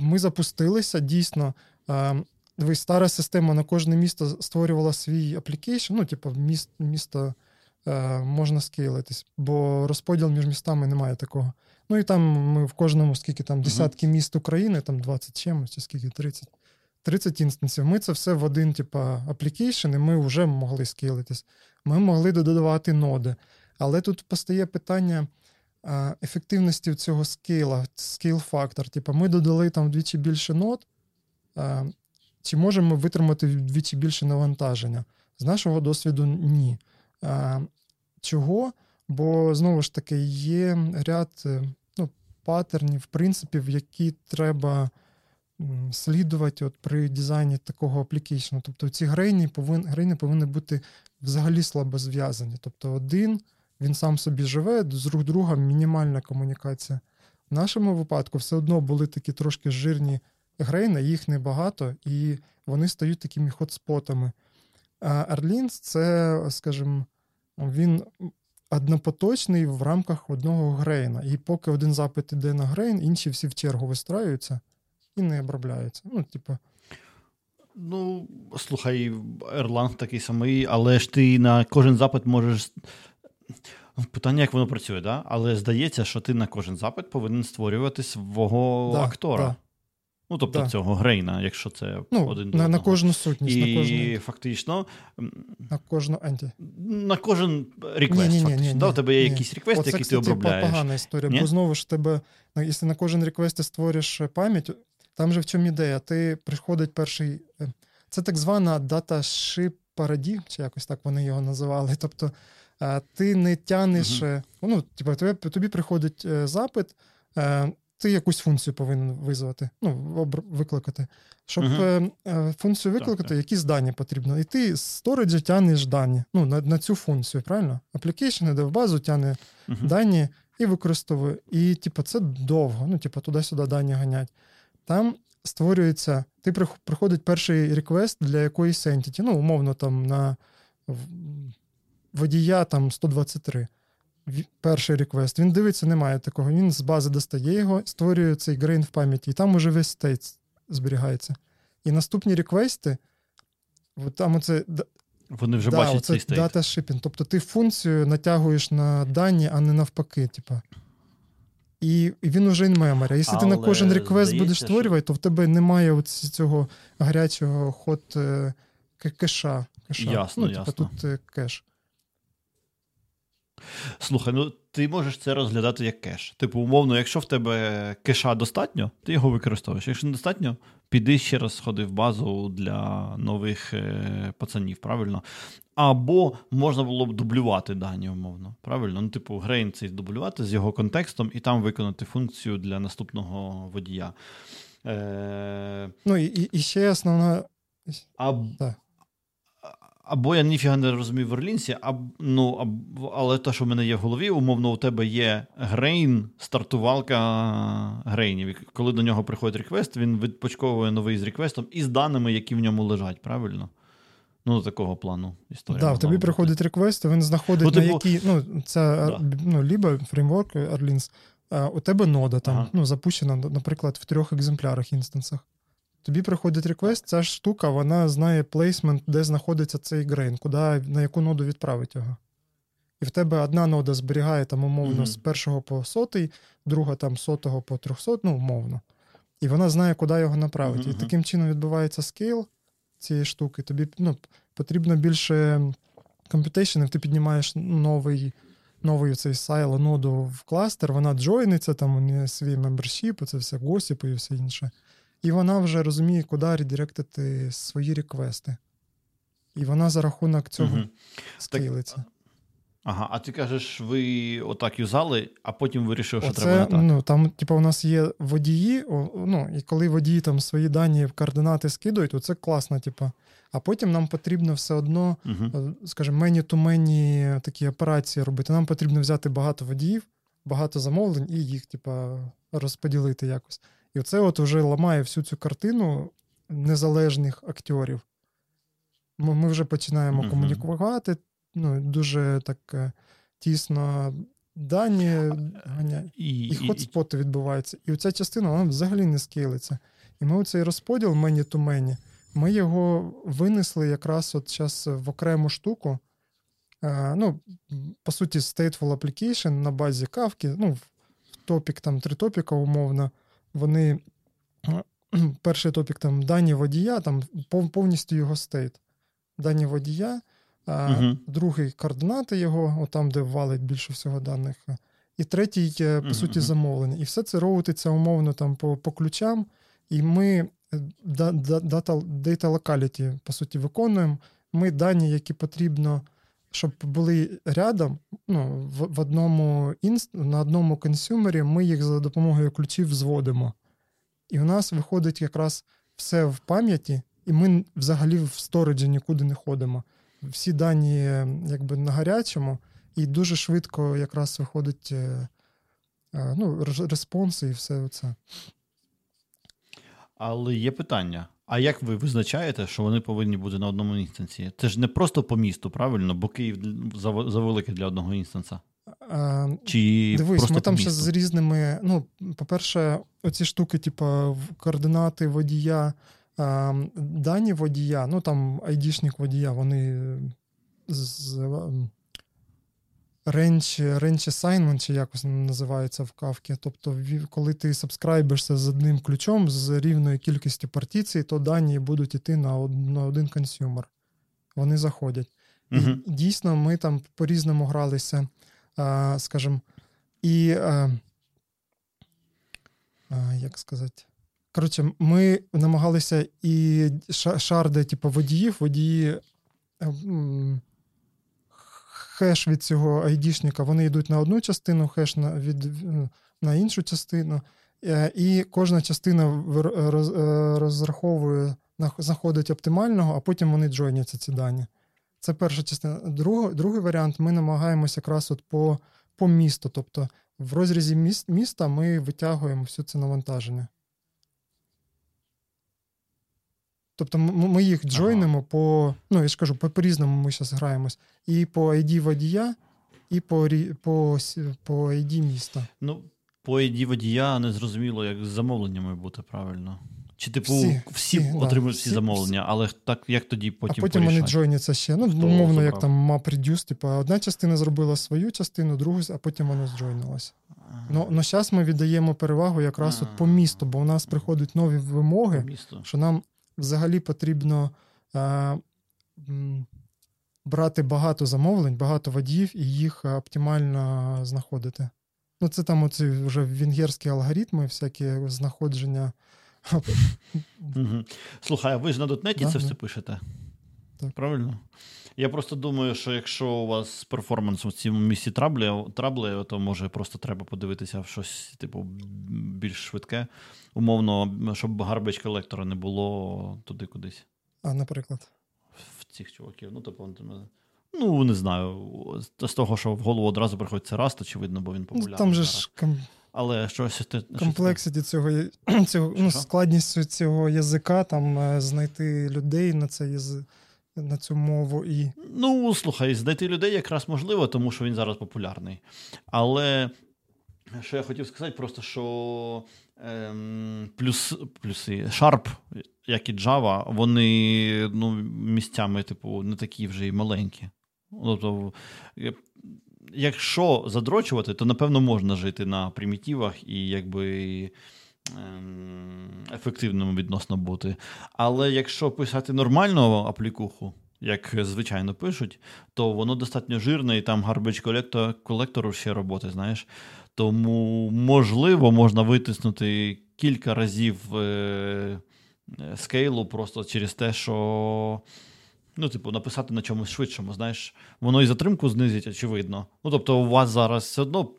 ми запустилися дійсно. Е, Дивись, стара система на кожне місто створювала свій application, ну, типу, міст, місто е, можна скейлитись, бо розподіл між містами немає такого. Ну і там ми в кожному, скільки там десятки міст України, там 20 чимось, чи скільки 30 30 інстансів. Ми це все в один, типу, application, і ми вже могли скейлитись. Ми могли додавати ноди. Але тут постає питання ефективності цього скейла, scale factor. Типу, ми додали там вдвічі більше нод. Чи можемо витримати вдвічі більше навантаження? З нашого досвіду ні. Чого? Бо знову ж таки є ряд е, ну, паттернів, принципів, які треба слідувати от при дизайні такого аплікейшну. Тобто ці грейни повин, грейни повинні бути взагалі слабо зв'язані. Тобто, один він сам собі живе, з друг друга мінімальна комунікація. В нашому випадку все одно були такі трошки жирні грейна, їх небагато, і вони стають такими хотспотами. А Арлінс це, скажімо, він однопоточний в рамках одного grain -а. І поки один запит іде на grain, інші всі в чергу вистраюються і не обробляються. Ну, типу. Ну, слухай, Erlang такий самий, але ж ти на кожен запит можеш. Питання, як воно працює, да? але здається, що ти на кожен запит повинен створювати свого да, актора. Да. Ну, тобто да. цього grain -а, якщо це ну, один на, на кожну сутність. І на кожну... фактично. На кожну анті. На кожен реквест, ні, ні, фактично. Ні, да, У тебе є якийсь реквест, який ти обробляєш. Це погана історія, бо знову ж тебе, якщо на кожен реквест ти створиш пам'ять, там же в чому ідея? Ти приходить перший. Е, це так звана дата ship paradigm, чи якось так вони його називали. Тобто е, ти не тянеш, угу. ну, типу, тобі, тобі приходить запит ти якусь функцію повинен визвати, ну, викликати. Щоб uh-huh. функцію викликати, так, якісь дані потрібно. І ти з storage 'а тянеш дані ну, на на цю функцію, правильно? Application йде в базу, тягне uh-huh. дані і використовує. І, типу, це довго. Ну, типу, туди-сюди дані ганять. Там створюється, ти приходить перший request для якоїсь entity, ну, умовно, там на водія там 123. перший request, він дивиться, немає такого. Він з бази достає його, створює цей grain в пам'яті, і там уже весь state зберігається. І наступні request 'и, от там оце вони вже да, бачать цей state. Data shipping. Тобто ти функцію натягуєш на дані, а не навпаки. Типа. І він уже in memory. Якщо Але ти на кожен request будеш створювати, то в тебе немає цього гарячого hot е, кеша. кеша. Ясно, ну, типу, ясно. тут е, кеш. Слухай, ну ти можеш це розглядати як кеш. Типу, умовно, якщо в тебе кеша достатньо, ти його використовуєш. Якщо недостатньо, піди ще раз сходи в базу для нових е, пацанів, правильно? Або можна було б дублювати дані, умовно. Правильно? Ну, типу, grain цей дублювати з його контекстом і там виконати функцію для наступного водія. Е... Ну і і ще основна. А... Так або я ніфіга не розумію в Orleans 'і, а, ну, а, але те, що в мене є в голові, умовно, у тебе є grain, стартувалка grain 'ів. Коли до нього приходить request, він відпочковує новий з request 'ом і з даними, які в ньому лежать, правильно? Ну, такого плану історія. Так, да, тобі приходить request, він знаходить ну, типу, на якій. Ну, це да. ну, ліба фреймворк Orleans, у тебе нода там ага. ну, запущена, наприклад, в трьох екземплярах instance 'ах. Тобі приходить request, ця ж штука, вона знає placement, де знаходиться цей grain, куди, на яку ноду відправить його. І в тебе одна нода зберігає там умовно mm-hmm. з першого по сотий, друга там з сотого по трьохсот, ну, умовно. І вона знає, куди його направити. Mm-hmm. І таким чином відбувається scale цієї штуки. Тобі ну, потрібно більше computation 'ів, ти піднімаєш новий новий цей silo ноду в кластер, вона join 'иться, там у неї свій membership, це все gossip і все інше. І вона вже розуміє, куди redirect 'ити свої request 'и. І вона за рахунок цього угу. scale 'иться. Ага, а ти кажеш, ви отак юзали, а потім вирішив, що Оце, треба не так. Ну, Там, типу, у нас є водії, ну, і коли водії там свої дані в координати скидують, то це класно, типу. А потім нам потрібно все одно, uh скажімо, мені ту мені такі операції робити. Нам потрібно взяти багато водіїв, багато замовлень і їх, типу, розподілити якось. І це от вже ламає всю цю картину незалежних акторів. Ми вже починаємо mm-hmm. комунікувати ну, дуже так е, тісно дані ганяють. І, і хотспоти відбуваються. І оця частина вона взагалі не скейлиться. І ми цей розподіл мені то мені, ми його винесли якраз от зараз в окрему штуку. Е, ну, По суті, stateful application на базі кавки, ну, в топік, там три топіка умовно вони перший topic там дані водія, там повністю його state. Дані водія, а, uh другий координати його, там, де валить більше всього даних. І третій, по uh суті, замовлення. І все це route 'иться умовно там по по ключам. І ми data, data locality, по суті, виконуємо. Ми дані, які потрібно, щоб були рядом, ну, в, в одному inst, на одному consumer 'і, ми їх за допомогою ключів зводимо. І у нас виходить якраз все в пам'яті, і ми взагалі в сториджі нікуди не ходимо. Всі дані якби на гарячому, і дуже швидко якраз виходить е, е, ну, респонси і все це. Але є питання: а як ви визначаєте, що вони повинні бути на одному інстанції? Це ж не просто по місту, правильно? Бо Київ завеликий для одного інстанса. Чи Дивись, просто ми там ще з різними. Ну, по-перше, оці штуки, типу, координати водія, дані водія, ну там айдішник водія, вони з Range, assignment, чи якось називається в кавці. Тобто, коли ти сабскрайбишся з одним ключом з рівною кількістю партицій, то дані будуть йти на один консюмер. Вони заходять. Угу. І Дійсно, ми там по-різному гралися, скажімо, і як сказати. Коротше, ми намагалися і шарди, типу, водіїв, водії хеш від цього айдішника, вони йдуть на одну частину, хеш на від, на іншу частину, е, і кожна частина е, розраховує, знаходить оптимального, а потім вони джойняться ці дані. Це перша частина. Друг, другий варіант ми намагаємося якраз от по по місту. Тобто в розрізі міст, міста ми витягуємо все це навантаження. Тобто ми їх джойнимо ага. по. Ну, я ж кажу, по різному ми зараз граємось. І по ID водія і по по, по ID міста. Ну, по ID водія не зрозуміло, як з замовленнями бути правильно. Чи, типу, всі, всі, всі отримують всі, всі замовлення, але так як тоді потім А потім порішать? вони джойняться ще. Ну, Хто умовно, забрав? як там map reduce, типу, одна частина зробила свою частину, другу, а потім воно зджойнилося. Ну, ну зараз ми віддаємо перевагу якраз от по місту, бо у нас приходять нові вимоги, що нам взагалі потрібно е, брати багато замовлень, багато водіїв і їх оптимально знаходити. Ну, це там оці вже венгерські алгоритми, всякі знаходження. Слухай, а ви ж на .NET 'і це все пишете? Так. Правильно? Я просто думаю, що якщо у вас перформанс у цьому місці trouble 'і, trouble 'і, то може просто треба подивитися в щось, типу, більш швидке. Умовно, щоб garbage collector 'а не було туди кудись. А, наприклад. В цих чуваків. Ну, типу, ну, не знаю. З того, що в голову одразу приходить це Раст, очевидно, бо він популярний. Ну, там же ж але щось комплексіті цього цього ну, складністю цього язика, там е, знайти людей на цей язик. На цю мову і. Ну, слухай, знайти людей якраз можливо, тому що він зараз популярний. Але що я хотів сказати, просто що ем, плюс, плюси Sharp, як і Java, вони ну, місцями, типу, не такі вже й маленькі. Тобто, якщо задрочувати, то напевно можна жити на примітивах і якби. Ем, ефективним відносно бути. Але якщо писати нормальну аплікуху, як звичайно пишуть, то воно достатньо жирне і там гарбич колектору ще роботи, знаєш. Тому, можливо, можна витиснути кілька разів е- скейлу просто через те, що Ну, типу, написати на чомусь швидшому, знаєш, воно і затримку знизить, очевидно. Ну, тобто, у вас зараз все одно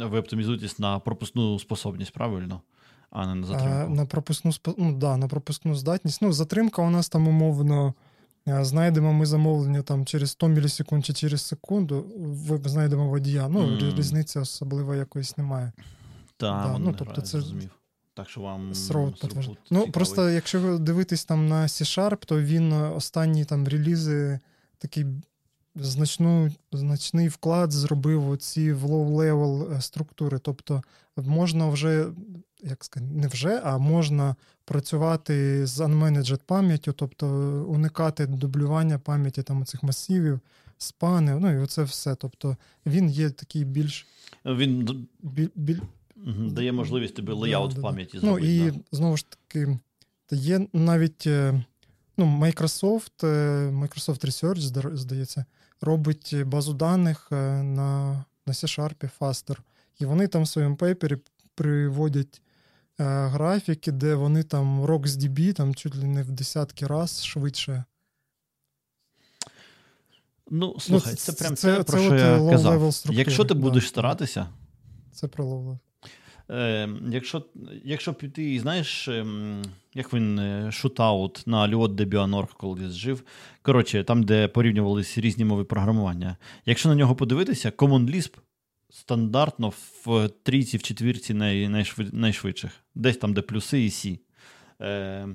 ви оптимізуєтесь на пропускну способність, правильно? А не на затримку. На пропускну ну, да, на пропускну здатність. Ну, затримка у нас там умовно. Знайдемо ми замовлення там через 100 мілісекунд чи через секунду, ви знайдемо водія. Ну, mm. різниці особливо якоїсь немає. Так, да, ну, тобто це зрозумів. Так що вам Ну просто якщо дивитись там на C-Sharp, то він е, останні там релізи такий значну, значний вклад зробив у ці в е, структури. Тобто можна вже, як сказати, не вже, а можна працювати з unmanaged пам'яттю, тобто уникати дублювання пам'яті там цих масивів, спани, ну і оце все. Тобто він є такий більш. Він біль, біль, Дає можливість тобі леяут да, в пам'яті зробити. Ну і да. знову ж таки, є навіть е, ну, Microsoft, е, Microsoft Research, здається, робить базу даних е, на на C-Sharp Faster. І вони там в своєму пейпері приводять е, графіки, де вони там RocksDB там чуть ли не в десятки раз швидше. Ну, слухай, ну, це, це прям це, це, про це що я казав. Якщо ти будеш старатися. Це про Е, Якщо якщо піти, знаєш, ем, як він е, шутаут на Льот де Біанорг колись жив. Коротше, там, де порівнювалися різні мови програмування. Якщо на нього подивитися, Common Lisp стандартно в трійці, в четвірці най, найшвид, найшвидших, десь там, де плюси і Сі. Е,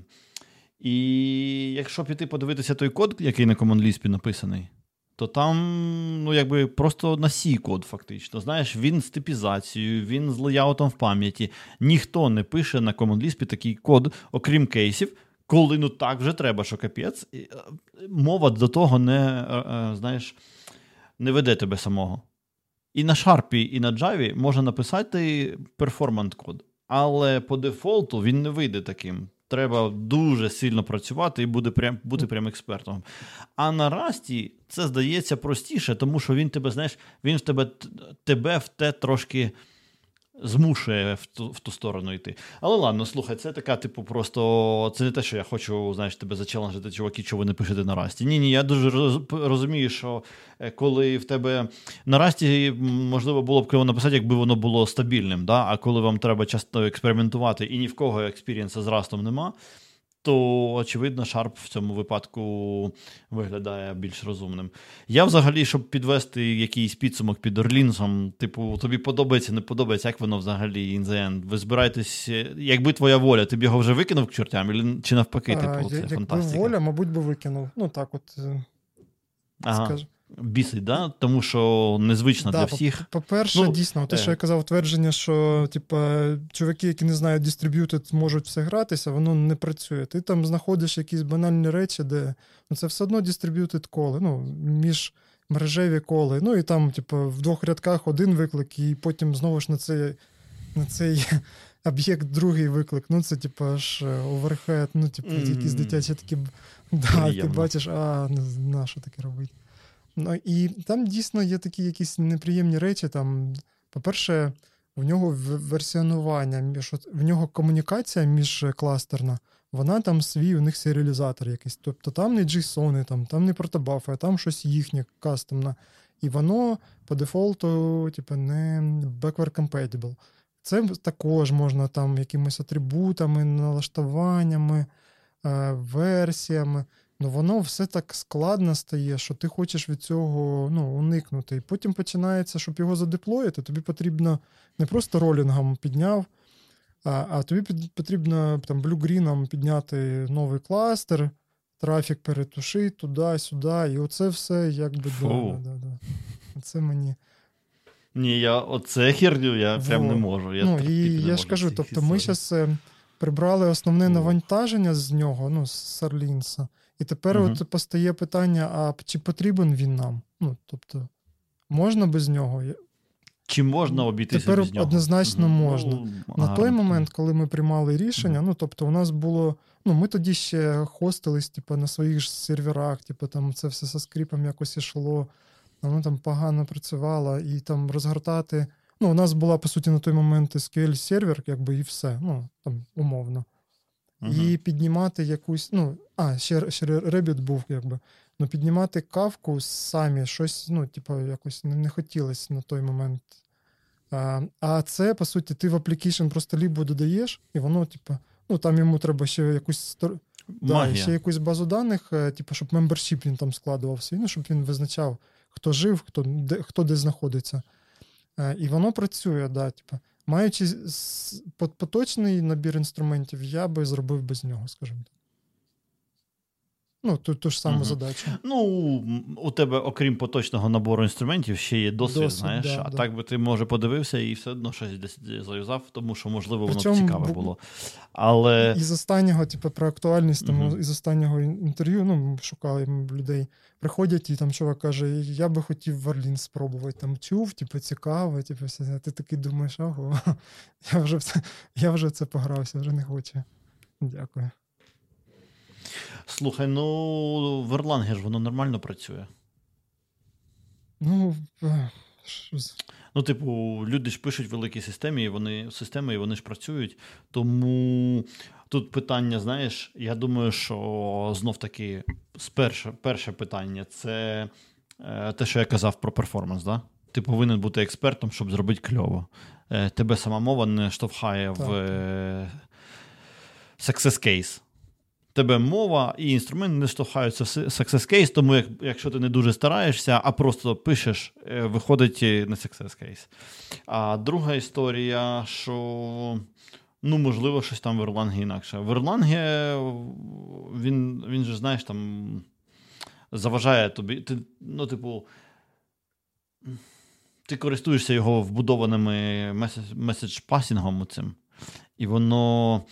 І якщо піти подивитися той код, який на Common Lisp написаний то там, ну, якби просто на сі код, фактично. Знаєш, він з типізацією, він з леяутом в пам'яті. Ніхто не пише на Common Lisp такий код, окрім кейсів, коли ну так вже треба, що капець. Е, мова до того не, е, е, знаєш, не веде тебе самого. І на Sharp, і на Java можна написати перформант код. Але по дефолту він не вийде таким. Треба дуже сильно працювати і буде прям, бути прям експертом. А на Rust 'і це здається простіше, тому що він тебе, знаєш, він в тебе тебе в те трошки змушує в ту в ту сторону йти. Але ладно, слухай, це така, типу, просто це не те, що я хочу, знаєш, тебе за challenge 'ити, чуваки, що ви не пишете на Rust 'і. Ні, ні, я дуже розумію, що е, коли в тебе на Rust 'і можливо було б криво написати, якби воно було стабільним. да? А коли вам треба часто експериментувати і ні в кого experience 'а з Rust 'ом нема то, очевидно, Sharp в цьому випадку виглядає більш розумним. Я взагалі, щоб підвести якийсь підсумок під Орлінсом, типу, тобі подобається, не подобається, як воно взагалі in the end? Ви збираєтесь, якби твоя воля, ти б його вже викинув к чортям, чи навпаки, типу, це Якби фантастика? воля, мабуть, би викинув. Ну так, от. Е, ага. Бісить, да? тому що незвично да, для всіх. По-перше, ну, дійсно, те, е. що я казав, твердження, що типа, чуваки, які не знають дистриб'ютед, можуть все гратися, воно не працює. Ти там знаходиш якісь банальні речі, де ну, це все одно distributed call 'и, ну, між мережеві call 'и. Ну і там, типу, в двох рядках один виклик, і потім знову ж на цей на цей об'єкт другий виклик. Ну, це, типу, аж overhead, ну, типу, якісь дитячі такі. Да, Ти бачиш, а на що таке робить. Ну, І там дійсно є такі якісь неприємні речі. Там, По-перше, в нього версіонування, в нього комунікація міжкластерна, вона там свій, у них серіалізатор якийсь. Тобто там не JSON, там там не протобафи, а там щось їхнє кастомне. І воно по дефолту, типу, не backward compatible. Це також можна там якимись атрибутами, налаштуваннями, е, версіями. Ну воно все так складно стає, що ти хочеш від цього ну, уникнути. І потім починається, щоб його задеплоїти, тобі потрібно не просто ролінгом підняв, а а тобі потрібно там блюгріном підняти новий кластер, трафік перетушити туди-сюди. І оце все якби да, да, да. Це мені. Ні, я оце херню я Во. прям не можу. Я ну, і я ж кажу, тобто ми зараз е, прибрали основне навантаження з нього, ну, з Сарлінса. І тепер угу. от постає питання: а чи потрібен він нам? Ну, тобто, можна без нього? Чи можна обійтися Тепер без нього? однозначно можна. Ну, На той момент, коли ми приймали рішення, ну тобто, у нас було. Ну, ми тоді ще хостились, типу, на своїх ж серверах, типу, там це все со скріпом якось ішло, воно там погано працювало, і там розгортати. Ну, у нас була, по суті, на той момент SQL сервер, якби і все. Ну, там умовно. Uh-huh. І піднімати якусь, ну, а, ще ще Rabbit був, якби. Ну, піднімати кавку самі щось, ну, типу, якось не, не хотілося на той момент. А а це, по суті, ти в application просто лібо додаєш, і воно, типу, ну, там йому треба ще якусь да, ще якусь базу даних, е, типу, щоб membership він там складував свій, ну, щоб він визначав, хто жив, хто де, хто де знаходиться. І воно працює, да, типу. Маючи поточний набір інструментів, я би зробив без нього, скажімо так. Ну, ту, ту ж саму угу. задачу. Ну, у тебе, окрім поточного набору інструментів, ще є досвід, досвід знаєш. Да, а да. так би ти, може, подивився і все одно щось десь заюзав, тому що, можливо, воно Причому, цікаве було. Але... Із останнього, типу, про актуальність, тому угу. із останнього інтерв'ю, ну, ми шукали людей, приходять, і там чувак каже: Я би хотів Варлін спробувати. Там чув, типу, цікаво, типу, все. Ти такий думаєш, ого, я вже я вже це погрався, вже не хочу. Дякую. Слухай, ну в Erlang ж воно нормально працює. Ну, Ну, типу, люди ж пишуть великі системи, і вони системи, і вони ж працюють. Тому тут питання, знаєш, я думаю, що знов таки перше, перше питання це е, те, що я казав про перформанс. Да? Ти повинен бути експертом, щоб зробити кльово. Е, тебе сама мова не штовхає так. в е, success case тебе мова і інструмент не штовхаються в success case, тому як, якщо ти не дуже стараєшся, а просто пишеш, е, виходить не success case. А друга історія, що. Ну, можливо, щось там в Erlang інакше. В Erlang він він же, знаєш, там заважає тобі. Ти, Ну, типу, ти користуєшся його вбудованими message passing 'ом цим, і воно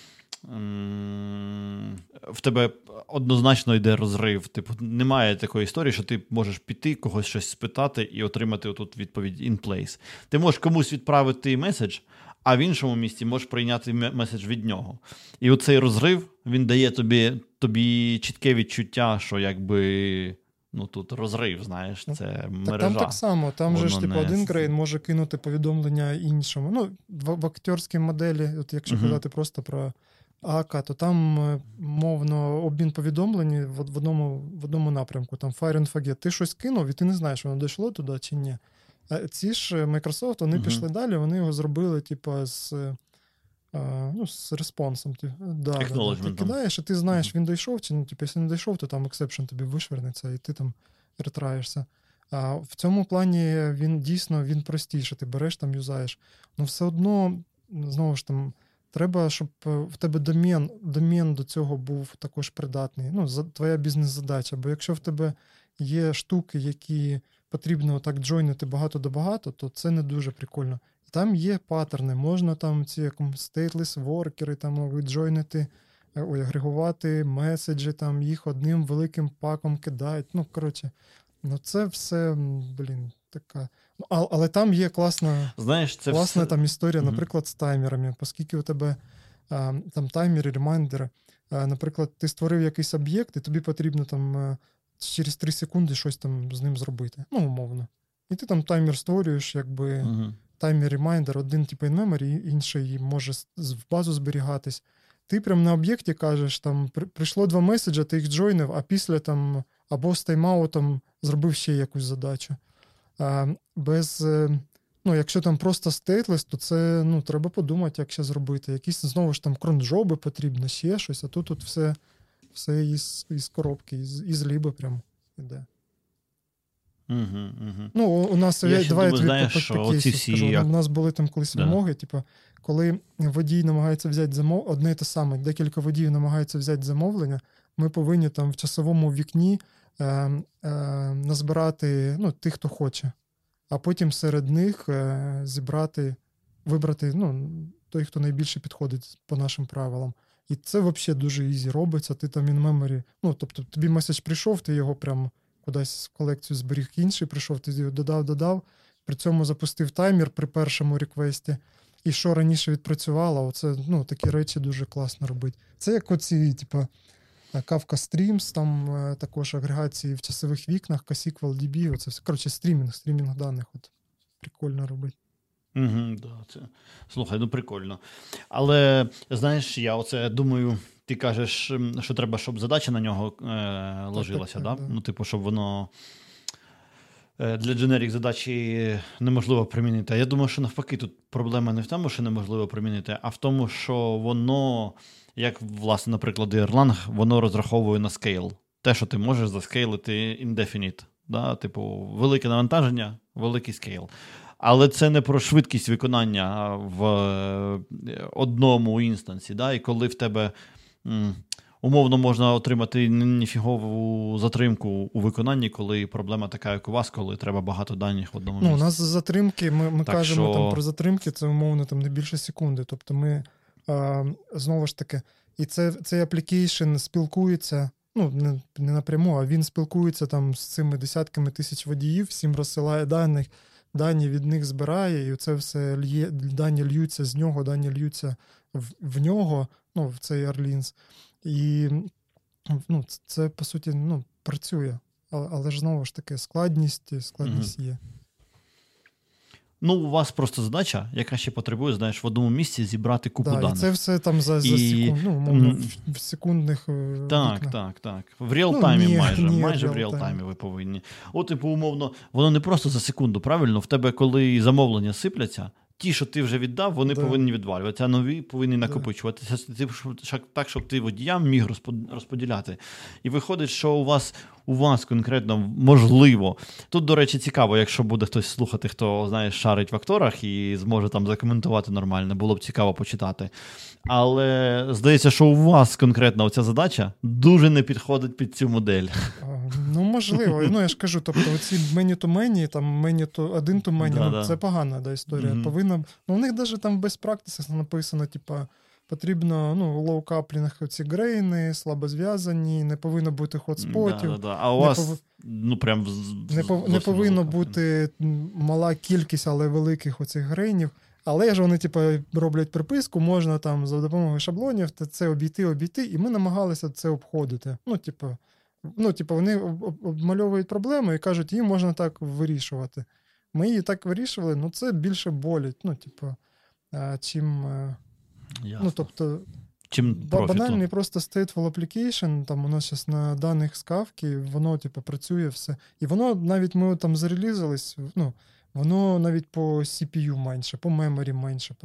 в тебе однозначно йде розрив. Типу, немає такої історії, що ти можеш піти, когось щось спитати і отримати отут відповідь in place. Ти можеш комусь відправити меседж, а в іншому місці можеш прийняти меседж від нього. І оцей розрив він дає тобі тобі чітке відчуття, що якби. Ну тут розрив, знаєш, ну, це мережа. Так Там так само, там Воно же ж типу не... один grain може кинути повідомлення іншому. Ну, в, в актерській моделі, от якщо uh-huh. казати просто про Akka, то там е, мовно обмін повідомлень в одному в одному напрямку. Там Fire and Forget. Ти щось кинув, і ти не знаєш, воно дійшло туди чи ні. А ці ж Microsoft вони uh-huh. пішли далі, вони його зробили, типу, з ну, з response 'ом. Ти, да, да, Ти кидаєш, і ти знаєш, він дійшов, чи ну, типу, якщо не дійшов, то там exception тобі вишвернеться, і ти там ретраєшся. А в цьому плані він дійсно він простіше, ти береш там, юзаєш. Ну все одно, знову ж там. Треба, щоб е, в тебе домен домен до цього був також придатний. Ну, за, Твоя бізнес-задача. Бо якщо в тебе є штуки, які потрібно так джойнити багато до багато, то це не дуже прикольно. Там є паттерни, можна там ці stateless воркери там віджойнити, е, ой, агрегувати меседжі, там їх одним великим паком кидають. Ну, коротше, ну це все, блін, така. Ну, Але там є класна Знаєш, це класна все... там історія, наприклад, з таймерами, оскільки у тебе а, там таймери, ремайндери. А, наприклад, ти створив якийсь об'єкт, і тобі потрібно там через 3 секунди щось там з ним зробити. Ну, умовно. І ти там таймер створюєш, якби. Угу таймер ремайдер, один типу in-memory, інший може в базу зберігатись. Ти прям на об'єкті кажеш, там прийшло два меседжа, ти їх джойнив, а після там або з тайм-аутом зробив ще якусь задачу. Без, е, ну, Якщо там просто stateless, то це ну, треба подумати, як ще зробити. Якісь знову ж там cron job 'и потрібно, ще щось, а тут тут все все із із коробки, із із ліби прям іде. Угу, угу. Ну, у нас я давай знаєш, всі скажу. Як... У нас були там колись да. вимоги, типу, коли водій намагається взяти замовлення, одне і те саме, декілька водіїв намагаються взяти замовлення, ми повинні там в часовому вікні е, е, назбирати ну, тих, хто хоче, а потім серед них е, зібрати, вибрати ну, той, хто найбільше підходить по нашим правилам. І це взагалі дуже easy робиться. Ти там in memory, ну тобто тобі меседж прийшов, ти його прям кудись в колекцію зберіг інший, прийшов, ти його додав, додав. При цьому запустив таймер при першому реквесті. І що раніше відпрацювало, оце ну, такі речі дуже класно робити. Це як оці, типу, Kafka Streams, там е, також агрегації в часових вікнах, KSQL DB, оце все. Коротше, стрімінг, стрімінг даних. От Прикольно робити. Угу, да, це. Слухай, ну прикольно. Але знаєш, я оце думаю, ти кажеш, що треба, щоб задача на нього е, ложилася, так, так, да? да? Ну, типу, щоб воно е, для дженерік задачі неможливо примінити. А Я думаю, що навпаки, тут проблема не в тому, що неможливо примінити, а в тому, що воно, як, власне, наприклад, Erlang, воно розраховує на скейл. Те, що ти можеш заскейлити indefinite. Да? Типу, велике навантаження, великий скейл. Але це не про швидкість виконання в е, одному інстансі. Да? І коли в тебе умовно можна отримати ніфігову затримку у виконанні, коли проблема така, як у вас, коли треба багато даних в одному місці. Ну, У нас затримки, ми ми кажемо що... там про затримки, це умовно там не більше секунди. Тобто ми знову ж таки, і це, цей application спілкується. Ну, не не напряму, а він спілкується там з цими десятками тисяч водіїв, всім розсилає даних, дані від них збирає, і це все лє, дані льються з нього, дані льються в, в нього ну, в цей Orleans. І ну, це, по суті, ну, працює. Але, але ж знову ж таки, складність, складність є. Ну, у вас просто задача, яка ще потребує, знаєш, в одному місці зібрати купу да, даних. І це все там за за і... секунд, ну, в, в секундних. Е, так, вікна. так, так. В реал-таймі ну, майже ні, майже в реал-таймі ви повинні. От, типу, умовно, воно не просто за секунду, правильно? В тебе, коли замовлення сипляться, ті, що ти вже віддав, вони да. повинні відвалюватися, а нові повинні накопичуватися так, щоб ти водіям міг розподіляти. І виходить, що у вас у вас конкретно можливо. Тут, до речі, цікаво, якщо буде хтось слухати, хто знає, шарить в акторах і зможе там закоментувати нормально, було б цікаво почитати. Але здається, що у вас конкретно оця задача дуже не підходить під цю модель. Ну, можливо. Ну, я ж кажу, тобто оці мені то мені, там мені то один то мені, ну, це погана да, історія. Mm-hmm. Повинна, ну, У них навіть там без практиси написано, типа. Потрібно ну, лоукаплінг ці грейни, слабозв'язані, не повинно бути хотспотів. Да, да, да. А у вас пов... ну, прям не, пов... не повинно бути мала кількість, але великих оцих грейнів. Але ж вони, типу, роблять приписку, можна там за допомогою шаблонів це обійти, обійти, і ми намагалися це обходити. Ну, типу, ну, типу, вони обмальовують проблему і кажуть, її можна так вирішувати. Ми її так вирішували, ну це більше болить. Ну, типу, чим. Е, Ясно. Ну, тобто, Чим банальний просто stateful application, там у нас зараз на даних з кавки, воно, типу, працює все. І воно навіть ми там зарелізились, ну, воно навіть по CPU менше, по memory менше.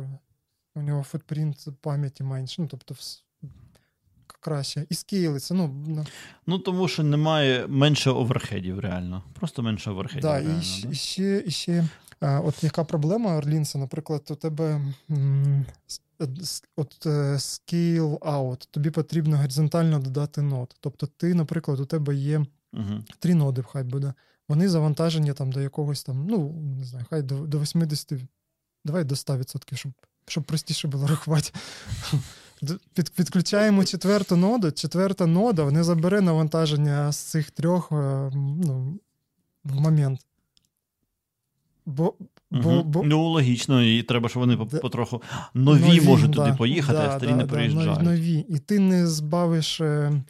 У нього footprint пам'яті менше. Ну, тобто, краще. І скейлиться. Ну, ну тому що немає менше overhead ів, реально. Просто менше overhead ів. Да, реально, і, да? і ще, і ще от яка проблема Orleans а, наприклад, у тебе м, от е, scale out, тобі потрібно горизонтально додати нот. Тобто, ти, наприклад, у тебе є. Три ноди хай буде. Вони завантажені там до якогось там, ну, не знаю, хай до до 80, давай до 100%, щоб щоб простіше було рахувати. Під, Підключаємо четверту ноду. Четверта нода не забере навантаження з цих трьох е, ну, в момент. Бо, бо, угу. бо... Ну, логічно, і треба, щоб вони да. потроху нові, нові можуть да, туди поїхати, да, а старі не приїжджають. Нові. І ти не збавиш. Е,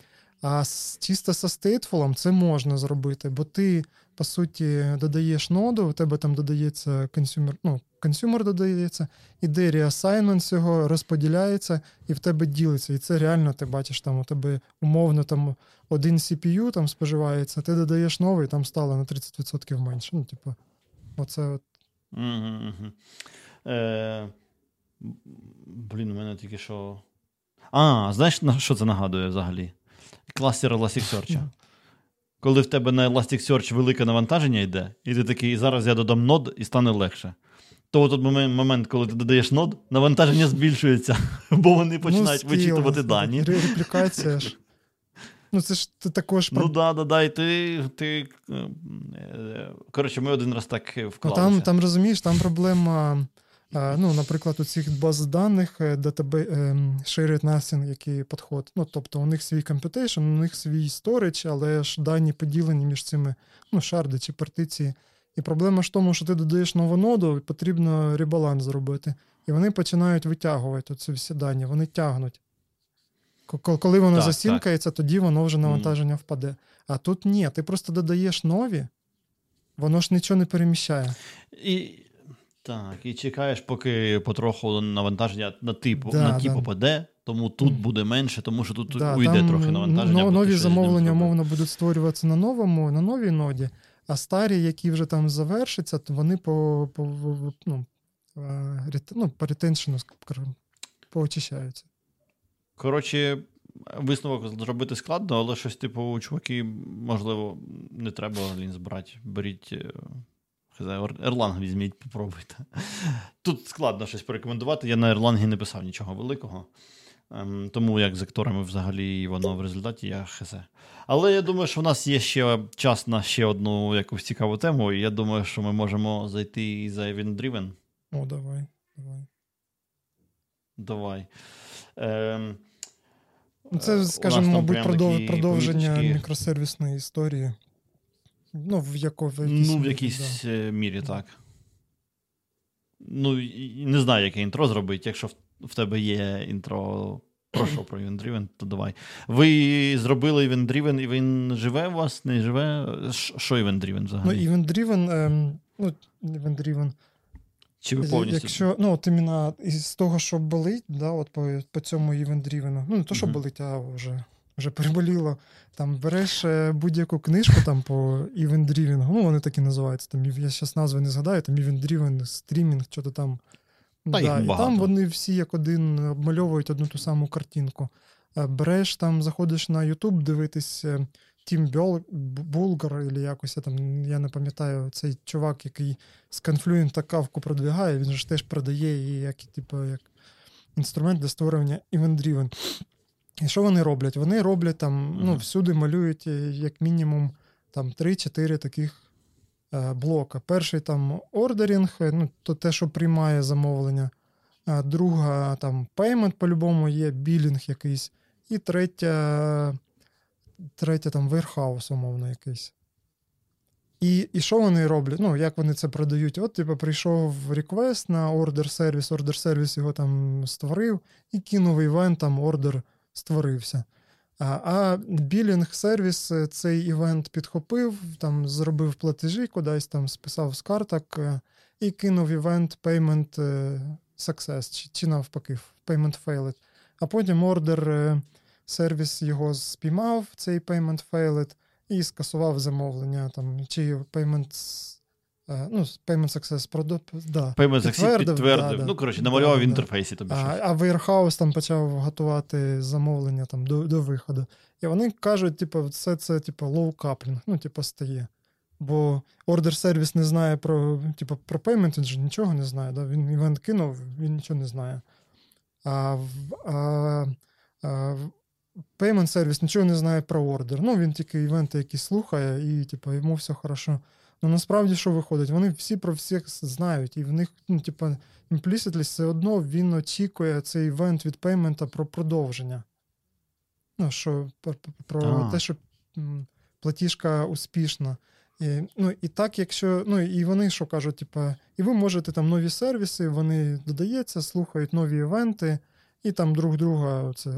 а чисто со stateful ом це можна зробити, бо ти, по суті, додаєш ноду, у тебе там додається consumer, ну, consumer додається, іде reassignment цього, розподіляється і в тебе ділиться. І це реально ти бачиш, там у тебе умовно там один CPU там споживається, ти додаєш новий, там стало на 30% менше. Ну, типу, оце от. Е, Блін, у мене тільки що. А, знаєш, на що це нагадує взагалі? Кластер Elasticsearch. Коли в тебе на Elasticsearch велике навантаження йде, і ти такий, зараз я додам нод і стане легше. То от момент, коли ти додаєш нод, навантаження збільшується, бо вони починають ну, вичитувати дані. Реплікація ж. Ну, це ж ти також. Ну, да, да, да, і ти. ти е, Коротше, ми один раз так вклалися. Ну, там, там розумієш, там проблема Ну, Наприклад, у цих баз даних е, shared nothing, який підход. Ну, Тобто у них свій computation, у них свій storage, але ж дані поділені між цими ну, шарди чи партиції. І проблема ж в тому, що ти додаєш нову ноду, і потрібно ребаланс зробити. І вони починають витягувати ці всі дані, вони тягнуть. Коли воно так, засінкається, так. тоді воно вже навантаження mm. впаде. А тут ні, ти просто додаєш нові, воно ж нічого не переміщає. І так, і чекаєш, поки потроху навантаження на типу да, на ті да. попаде, тому тут буде менше, тому що тут да, уйде трохи навантаження. Нові замовлення, умовно, будуть створюватися на новому, на новій ноді, а старі, які вже там завершаться, то вони по по, ну, ну, по ретеншену поочищаються. Коротше, висновок зробити складно, але щось, типу, чуваки, можливо, не треба лінз брати. Беріть. Е, Ерланг візьміть, попробуйте. Тут складно щось порекомендувати. Я на Ерлангі не писав нічого великого. Ем, тому як з акторами взагалі воно в результаті я хезе. Але я думаю, що в нас є ще час на ще одну якусь цікаву тему, і я думаю, що ми можемо зайти і за Event Driven. О, давай. Давай. Давай. Ем, Це, скажімо, мабуть, продов... продовження мікросервісної історії. Ну, в яко, в якійсь, ну, в якійсь да. Е, мірі, так. Ну, не знаю, яке інтро зробити. Якщо в тебе є інтро про що про Event Driven, то давай. Ви зробили Event Driven, і він живе у вас, не живе? Що Event Driven взагалі? Ну, Event Driven, ем, ну, Event Driven. Чи ви повністю? Якщо, ну, от іменно із того, що болить, да, от по по цьому Event Driven, ну, не то, що uh-huh. болить, а вже вже переболіло. Там береш е, будь-яку книжку там по Event Driven, ну вони так і називаються. Там, Я зараз назви не згадаю, там Event Driven, стрімінг, що то там. Та да, І там вони всі як один обмальовують одну ту саму картинку. Е, береш там, заходиш на YouTube дивитись е, Тім Булгар, або якось я там, я не пам'ятаю, цей чувак, який з Confluent кавку продвигає, він ж теж продає її як, типу, як інструмент для створення Event Driven. І що вони роблять? Вони роблять там, ну, всюди малюють, е, як мінімум, там 3-4 таких е, блока. Перший там ордерінг, е, ну, то те, що приймає замовлення. Друга там payment по-любому є, білінг якийсь. І третя, третя там warehouse, умовно, якийсь. І і що вони роблять? Ну, як вони це продають? От, типу, прийшов реквест на ордер сервіс, ордер сервіс його там створив і кинув івент там ордер створився. А білінг сервіс е, цей івент підхопив, там зробив платежі, кудись там списав з карток е, і кинув івент Payment е, Success, чи, чи навпаки, Payment Failed. А потім ордер сервіс його спіймав, цей Payment Failed, і скасував замовлення, там, чи Payment ну, Payment Success Product, да, Payment Success підтвердив. Да, ну, коротше, намалював да, в інтерфейсі тобі. А а Warehouse там почав готувати замовлення там, до до виходу. І вони кажуть, типу, все це типу, low coupling, ну, типу, стає. Бо ордер сервіс не знає про типу, про payment, він же нічого не знає. Да? Він івент кинув, він нічого не знає. А а, а payment сервіс нічого не знає про ордер. Ну, він тільки event и якісь слухає, і типу, йому все хорошо. Ну насправді що виходить? Вони всі про всіх знають, і в них, ну, типу, implicitly все одно він очікує цей event від payment а про продовження. Ну, що про, про те, що платіжка успішна. І, ну, і так, якщо, ну, і вони що кажуть, типу, і ви можете там нові сервіси, вони додається, слухають нові івенти, і там друг друга це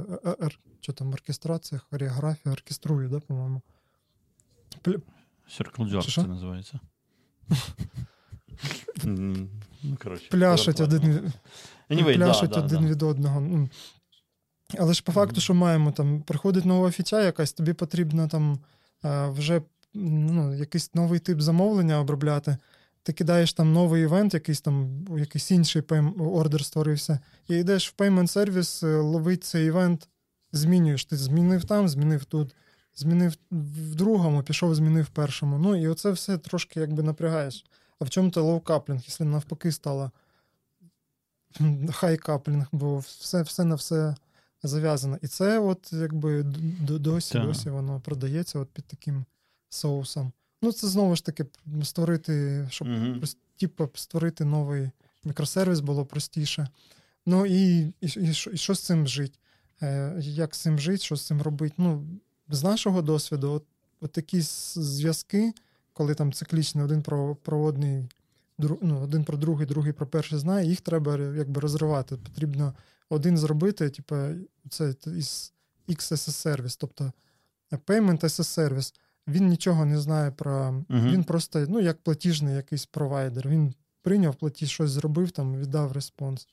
що там, оркестрація, хореографія, оркеструє, да, по-моєму. Circle Jerk це називається. Ну, коротше, Пляшать один anyway, пляшать да, один да, від одного. Ну, але ж по факту, що маємо, там, приходить нова фіча якась, тобі потрібно там вже ну, якийсь новий тип замовлення обробляти. Ти кидаєш там новий івент, якийсь там якийсь інший ордер створився, і йдеш в payment сервіс, е, ловить цей івент, змінюєш. Ти змінив там, змінив тут, змінив в другому, пішов, змінив в першому. Ну і оце все трошки якби напрягаєш. А в чому то лоу-каплінг, якщо навпаки стало хай-каплінг, бо все все на все зав'язано. І це от якби досі досі воно продається от під таким соусом. Ну, це знову ж таки створити, щоб uh-huh. типу, створити новий мікросервіс було простіше. Ну і і, і, що, і що з цим жити? Е, Як з цим жити, що з цим робити? Ну, з нашого досвіду, от, от такі зв'язки, коли там циклічний один про проводний, друг, ну, один про другий, другий про перший знає, їх треба якби розривати. Потрібно один зробити, типу, це із XSS сервіс, тобто Payment as a Service він нічого не знає про. uh Він просто, ну, як платіжний якийсь провайдер. Він прийняв платіж, щось зробив, там, віддав респонс.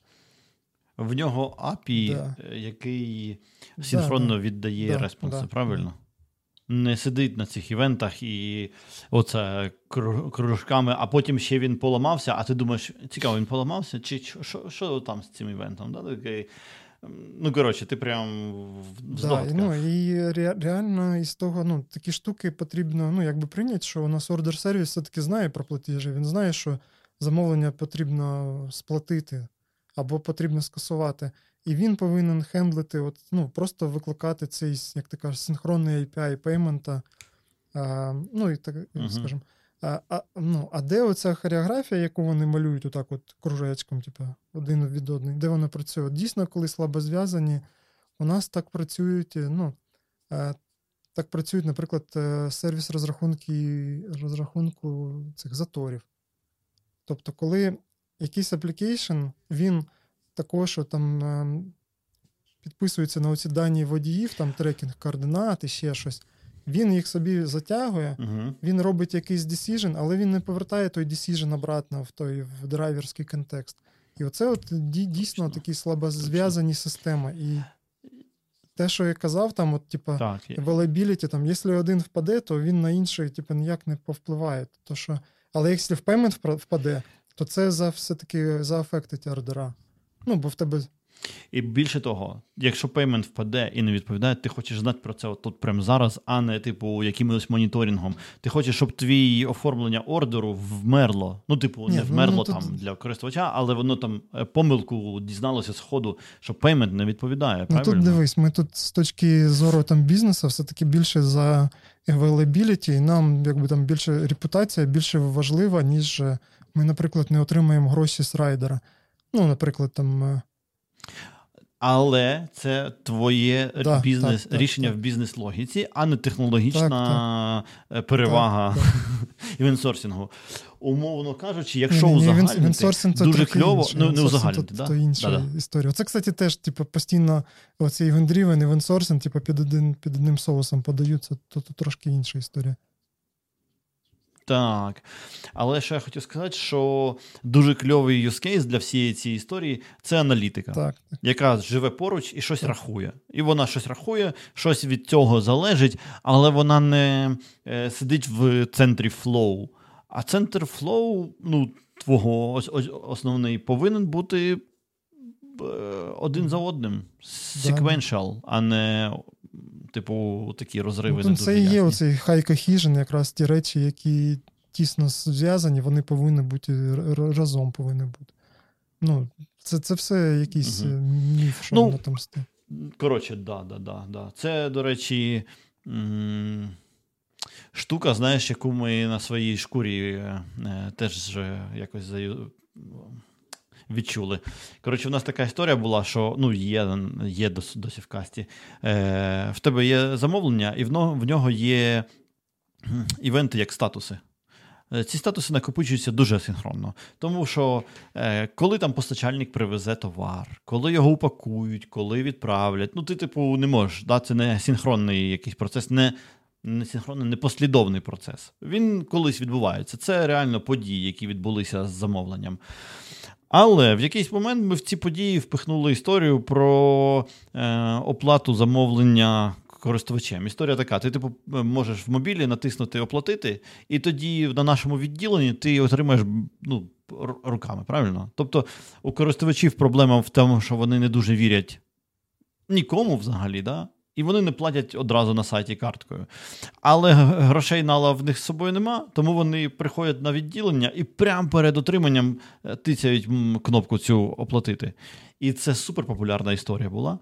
В нього API, да. Е, який синхронно да, віддає да, респонси, правильно? Не сидить на цих івентах і оце кружками, а потім ще він поламався, а ти думаєш, цікаво, він поламався? Чи що що там з цим івентом? Да? Такий, Ну, коротше, ти прям в да, ну, І реально із того, ну, такі штуки потрібно ну, якби прийняти, що у нас ордер сервіс все-таки знає про платежі. Він знає, що замовлення потрібно сплатити або потрібно скасувати. І він повинен handle ити, от, ну, просто викликати цей, як ти кажеш, синхронний API payment а. А, ну, і так, uh-huh. скажімо, а а, ну, а де оця хореографія, яку вони малюють отак от кружечком, типу, один від одного, де вона працює? Дійсно, коли слабо зв'язані, у нас так працюють, е, ну, е, так працюють, наприклад, е, сервіс розрахунки, розрахунку цих заторів. Тобто, коли якийсь application, він також там підписується на оці дані водіїв, там tracking координат і ще щось. Він їх собі затягує, uh-huh. він робить якийсь decision, але він не повертає той decision обратно в той в драйверський контекст. І оце от дійсно такі слабозв'язані системи. І те, що я казав, там, от, типа, availability, там, якщо один впаде, то він на інший типу, ніяк не повпливає. То що... Але якщо в payment впаде, то це за все-таки за affect ить order а. Ну, бо в тебе і більше того, якщо payment впаде і не відповідає, ти хочеш знати про це тут прямо зараз, а не типу якимось моніторингом. Ти хочеш, щоб твій оформлення ордеру вмерло. Ну, типу, Ні, не ну, вмерло ну, там тут... для користувача, але воно там е, помилку дізналося з ходу, що payment не відповідає. Ну, Тут дивись, ми тут з точки зору там бізнесу, все-таки більше за availability, і нам якби там більше репутація більше важлива, ніж ми, наприклад, не отримаємо гроші з райдера. Ну, наприклад, там. Е, але це твоє да, бізнес так, рішення так, в бізнес-логіці, а не технологічна так, е, перевага інвенсорсінгу. Умовно кажучи, якщо узагальнити, дуже кльово, ну не узагальнити. то інша історія. Це, кстати, теж типу, постійно оцей event-driven, event sourcing, типу, під один, під одним соусом подаються, то тут трошки інша історія. Так. Але що я хотів сказати, що дуже кльовий case для всієї цієї історії це аналітика, так. яка живе поруч і щось так. рахує. І вона щось рахує, щось від цього залежить, але вона не е, сидить в центрі flow. А центр flow, ну, твого основний повинен бути е, один за одним. Sequential, а не. Типу, такі розриви ну, не дуже Це і є оцей high cohesion, якраз ті речі, які тісно зв'язані, вони повинні бути разом повинні бути. Ну, Це це все якийсь угу. міф, що ну, воно там сте. Коротше, да, да, да, да. Це, до речі, штука, знаєш, яку ми на своїй шкурі е, теж якось відчули. Коротше, у нас така історія була, що ну, є є досі, досі в касті. Е, В тебе є замовлення, і в нього, в нього є івенти як статуси. Е, ці статуси накопичуються дуже синхронно. Тому що е, коли там постачальник привезе товар, коли його упакують, коли відправлять, ну ти, типу, не можеш. Да? Це не синхронний якийсь процес, не не синхронний, не послідовний процес. Він колись відбувається. Це реально події, які відбулися з замовленням. Але в якийсь момент ми в ці події впихнули історію про е, оплату замовлення користувачем. Історія така: ти типу можеш в мобілі натиснути Оплатити, і тоді на нашому відділенні ти отримаєш ну, руками, правильно? Тобто у користувачів проблема в тому, що вони не дуже вірять нікому взагалі. да? І вони не платять одразу на сайті карткою. Але грошей нала в них з собою нема, тому вони приходять на відділення і прямо перед отриманням е, тицяють кнопку цю оплатити. І це суперпопулярна історія була.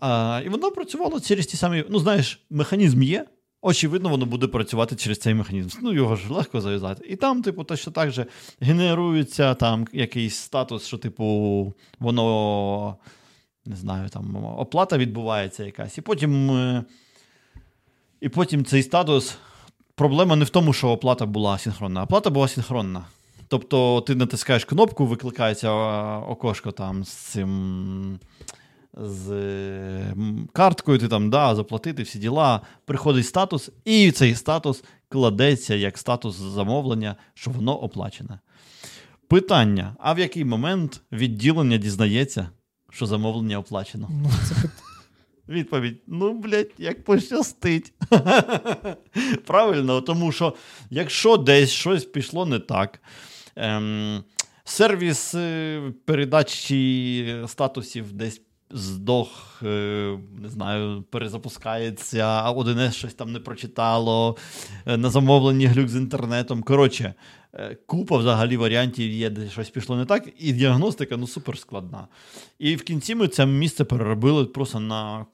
А, І воно працювало через ті самі. Ну, знаєш, механізм є. Очевидно, воно буде працювати через цей механізм. Ну, його ж легко зав'язати. І там, типу, точно так же генерується там якийсь статус, що, типу, воно не знаю, там оплата відбувається якась. І потім е, і потім цей статус. Проблема не в тому, що оплата була синхронна. Оплата була синхронна. Тобто ти натискаєш кнопку, викликається окошко там з цим. З карткою ти там да, заплатити всі діла, приходить статус, і цей статус кладеться як статус замовлення, що воно оплачене. Питання: а в який момент відділення дізнається, що замовлення оплачено. Ну, це Відповідь: ну, блядь, як пощастить. Правильно, тому що якщо десь щось пішло не так, ем, сервіс е, передачі статусів десь здох, е, не знаю, перезапускається, а 1С щось там не прочитало, е, на замовленні глюк з інтернетом. Коротше, Е, купа взагалі варіантів є, де щось пішло не так, і діагностика ну супер складна. І в кінці ми це місце переробили просто на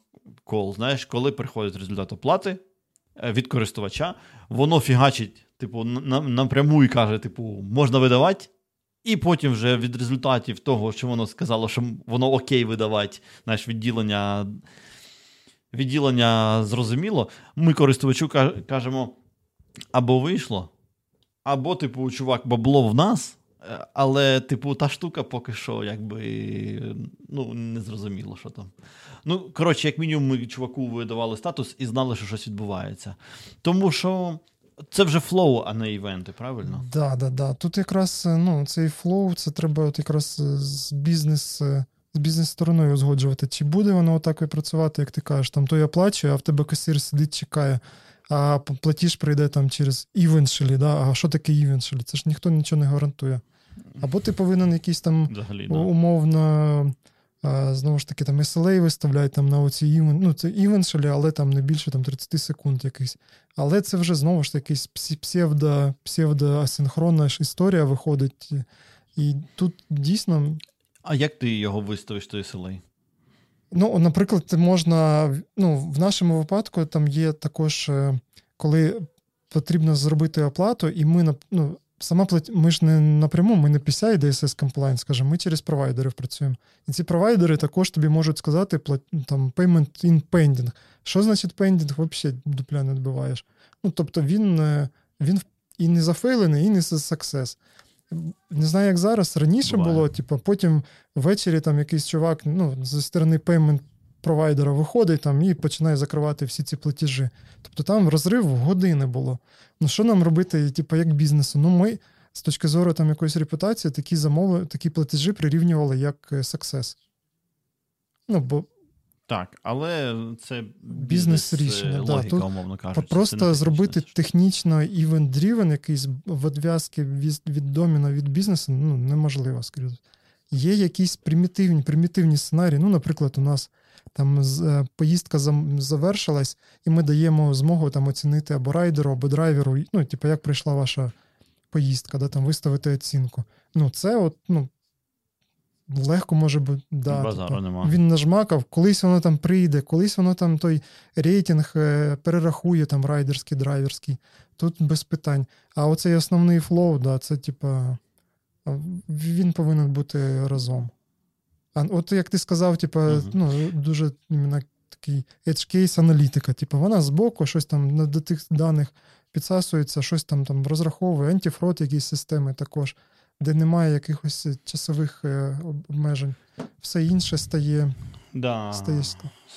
кол. Знаєш, коли приходить результат оплати від користувача, воно фігачить, типу, напряму і каже: типу, можна видавати. І потім вже від результатів того, що воно сказало, що воно окей видавати, знаєш, відділення відділення зрозуміло, ми користувачу кажемо, або вийшло, або, типу, чувак, бабло в нас, е, але, типу, та штука поки що, якби ну, не зрозуміло, що там. Ну, коротше, як мінімум, ми чуваку видавали статус і знали, що щось відбувається. Тому що. Це вже flow, а не event и, правильно? Так, да, да, да. Тут якраз ну, цей flow, це треба от якраз з бізнес з бізнес-стороною узгоджувати. Чи буде воно отак і працювати, як ти кажеш, там той оплачує, а в тебе касир сидить, чекає а платіж прийде там через eventually, да? А що таке eventually? Це ж ніхто нічого не гарантує. Або ти повинен якийсь там Взагалі, да. умовно. Знову ж таки, там SLA виставляють там на оці event, ну це eventually, але там не більше там 30 секунд якийсь. Але це вже знову ж таки псевдо, псевдоасинхронна історія виходить. І тут дійсно. А як ти його виставиш, той селей? Ну, наприклад, можна. Ну, в нашому випадку там є також, е, коли потрібно зробити оплату, і ми ну, сама плат... ми ж не напряму, ми не PCI DSS Compliance, скажімо, ми через провайдерів працюємо. І ці провайдери також тобі можуть сказати там, payment in pending. Що значить pending? Взагалі дупля не відбиваєш. Ну, тобто він е, він і не зафейлений, і не success не знаю, як зараз. Раніше Буває. було, типу, потім ввечері там якийсь чувак ну, зі сторони payment провайдера виходить там і починає закривати всі ці платежі. Тобто там розрив в години було. Ну, що нам робити, типу, як бізнесу? Ну, ми з точки зору там якоїсь репутації такі замови, такі платежі прирівнювали як е, success. Ну, бо так, але це бізнес рішення. Е, да, умовно кажучи. Просто зробити технічно event-driven, якийсь відв'язки від, від доміна від бізнесу ну, неможливо, скажімо. Є якісь примітивні примітивні сценарії. Ну, наприклад, у нас там е, поїздка завершилась, і ми даємо змогу там оцінити або райдеру, або драйверу, ну, типу, як прийшла ваша поїздка, да, там виставити оцінку. Ну, це от, ну, легко може бути. Да, Базару нема. Він нажмакав, колись воно там прийде, колись воно там той рейтинг е, перерахує, там райдерський, драйверський. Тут без питань. А оцей основний flow, да, це типа він повинен бути разом. А от як ти сказав, типа, Мгм. ну, дуже іменно такий edge case аналітика. Типу, вона збоку щось там на- до тих даних підсасується, щось там, там розраховує, антифрод, якісь системи також, де немає якихось часових е, обмежень. Все інше стає, Да. стає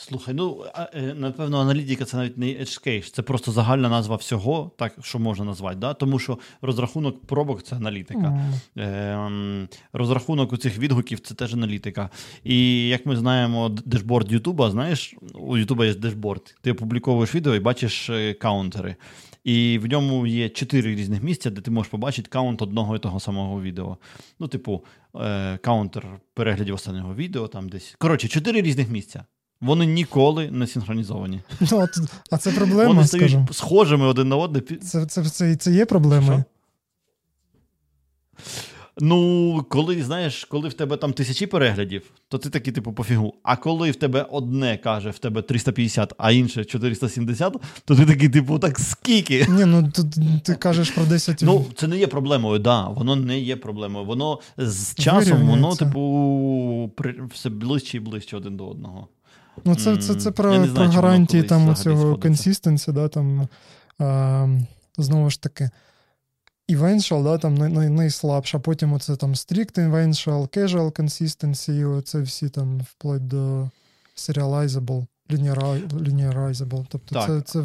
Слухай, ну е, напевно, аналітика це навіть не edge case, це просто загальна назва всього, так що можна назвати. Да? Тому що розрахунок пробок це аналітика. Ем, розрахунок у цих відгуків це теж аналітика. І як ми знаємо, дешборд Ютуба, знаєш, у Ютуба є дешборд. Ти опубліковуєш відео і бачиш е, каунтери. І в ньому є чотири різних місця, де ти можеш побачити count одного і того самого відео. Ну, типу, е, counter переглядів останнього відео, там десь. Коротше, чотири різних місця. Вони ніколи не синхронізовані. Ну, а, а це проблема, Вони стають стають схожими один на одне. Це, це, це, це є проблемою. Ну, коли знаєш, коли в тебе там тисячі переглядів, то ти такий, типу, пофігу. А коли в тебе одне каже, в тебе 350, а інше 470, то ти такий, типу, так скільки? Ні, ну тут ти кажеш про 10 Ну, це не є проблемою, да, воно не є проблемою. Воно з часом, воно, типу, при, все ближче і ближче один до одного. Ну, це, це, це про, про знаю, воно гарантії там цього консистенсі, да, там, а, знову ж таки, eventual, да, там най, най, найслабша, потім оце там strict eventual, casual consistency, оце всі там вплоть до serializable, lineari- linearizable. Тобто Так. це, це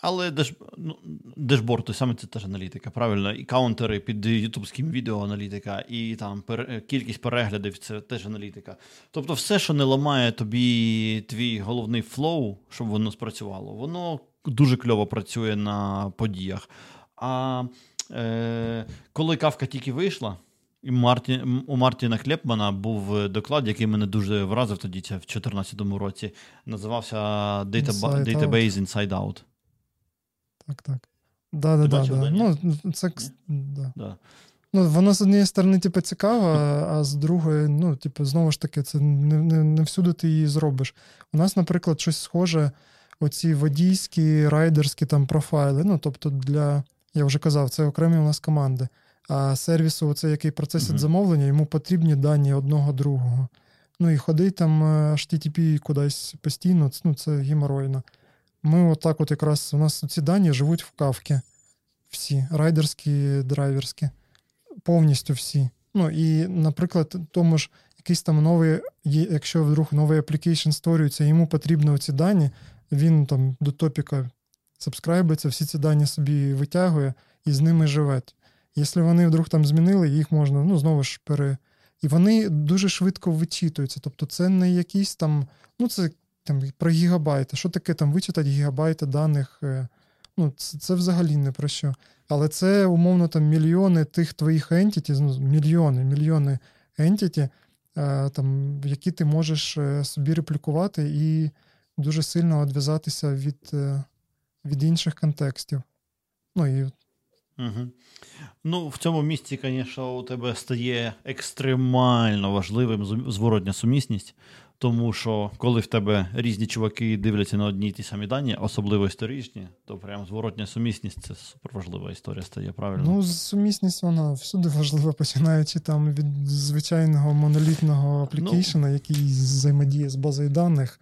Але dash, ну, dashboard, той саме це теж аналітика, правильно? І каунтери під ютубським відео аналітика, і там пер, кількість переглядів це теж аналітика. Тобто, все, що не ламає тобі твій головний flow, щоб воно спрацювало, воно дуже кльово працює на подіях. А е, коли Кафка тільки вийшла. І Марті, у Мартіна Клеппмана був е, доклад, який мене дуже вразив тоді, це в 2014 році. Називався Data, Inside. Database Inside Out. так, так. Да, да, да, бачив, да. да. Ну, це, да. Да. Ну, воно з однієї сторони, типу, цікаво, а з другої, ну, типу, знову ж таки, це не, не, не всюди ти її зробиш. У нас, наприклад, щось схоже, оці водійські, райдерські там профайли. Ну, тобто, для, я вже казав, це окремі у нас команди. А сервісу, оце, який процесить Мгм. замовлення, йому потрібні дані одного другого. Ну і ходить там е, HTTP кудись постійно, це- ну, це геморойно. Ми отак, от якраз у нас ці дані живуть в кавки. Всі, райдерські, драйверські повністю всі. Ну і, наприклад, тому ж якийсь там новий, якщо вдруг новий application створюється, йому потрібно ці дані, він там до топіка сабскрайбиться, всі ці дані собі витягує і з ними живе. Якщо вони вдруг там змінили, їх можна, ну, знову ж пере. І вони дуже швидко вичитуються. Тобто, це не якісь там, ну, це там про гігабайти. Що таке там вичитати гігабайти даних? е, Ну, це, це взагалі не про що. Але це умовно там мільйони тих твоїх ентіті, ну, мільйони, мільйони ентіті, е, там, які ти можеш е, собі реплікувати і дуже сильно відв'язатися від, від інших контекстів. Ну і Угу. Ну, в цьому місці, звісно, у тебе стає екстремально важливим зворотня сумісність, тому що коли в тебе різні чуваки дивляться на одні й ті самі дані, особливо історичні, то прям зворотня сумісність це суперважлива історія стає, правильно? ну, сумісність вона всюди важлива, починаючи там від звичайного монолітного аплікейшена, який взаємодіє з базою даних.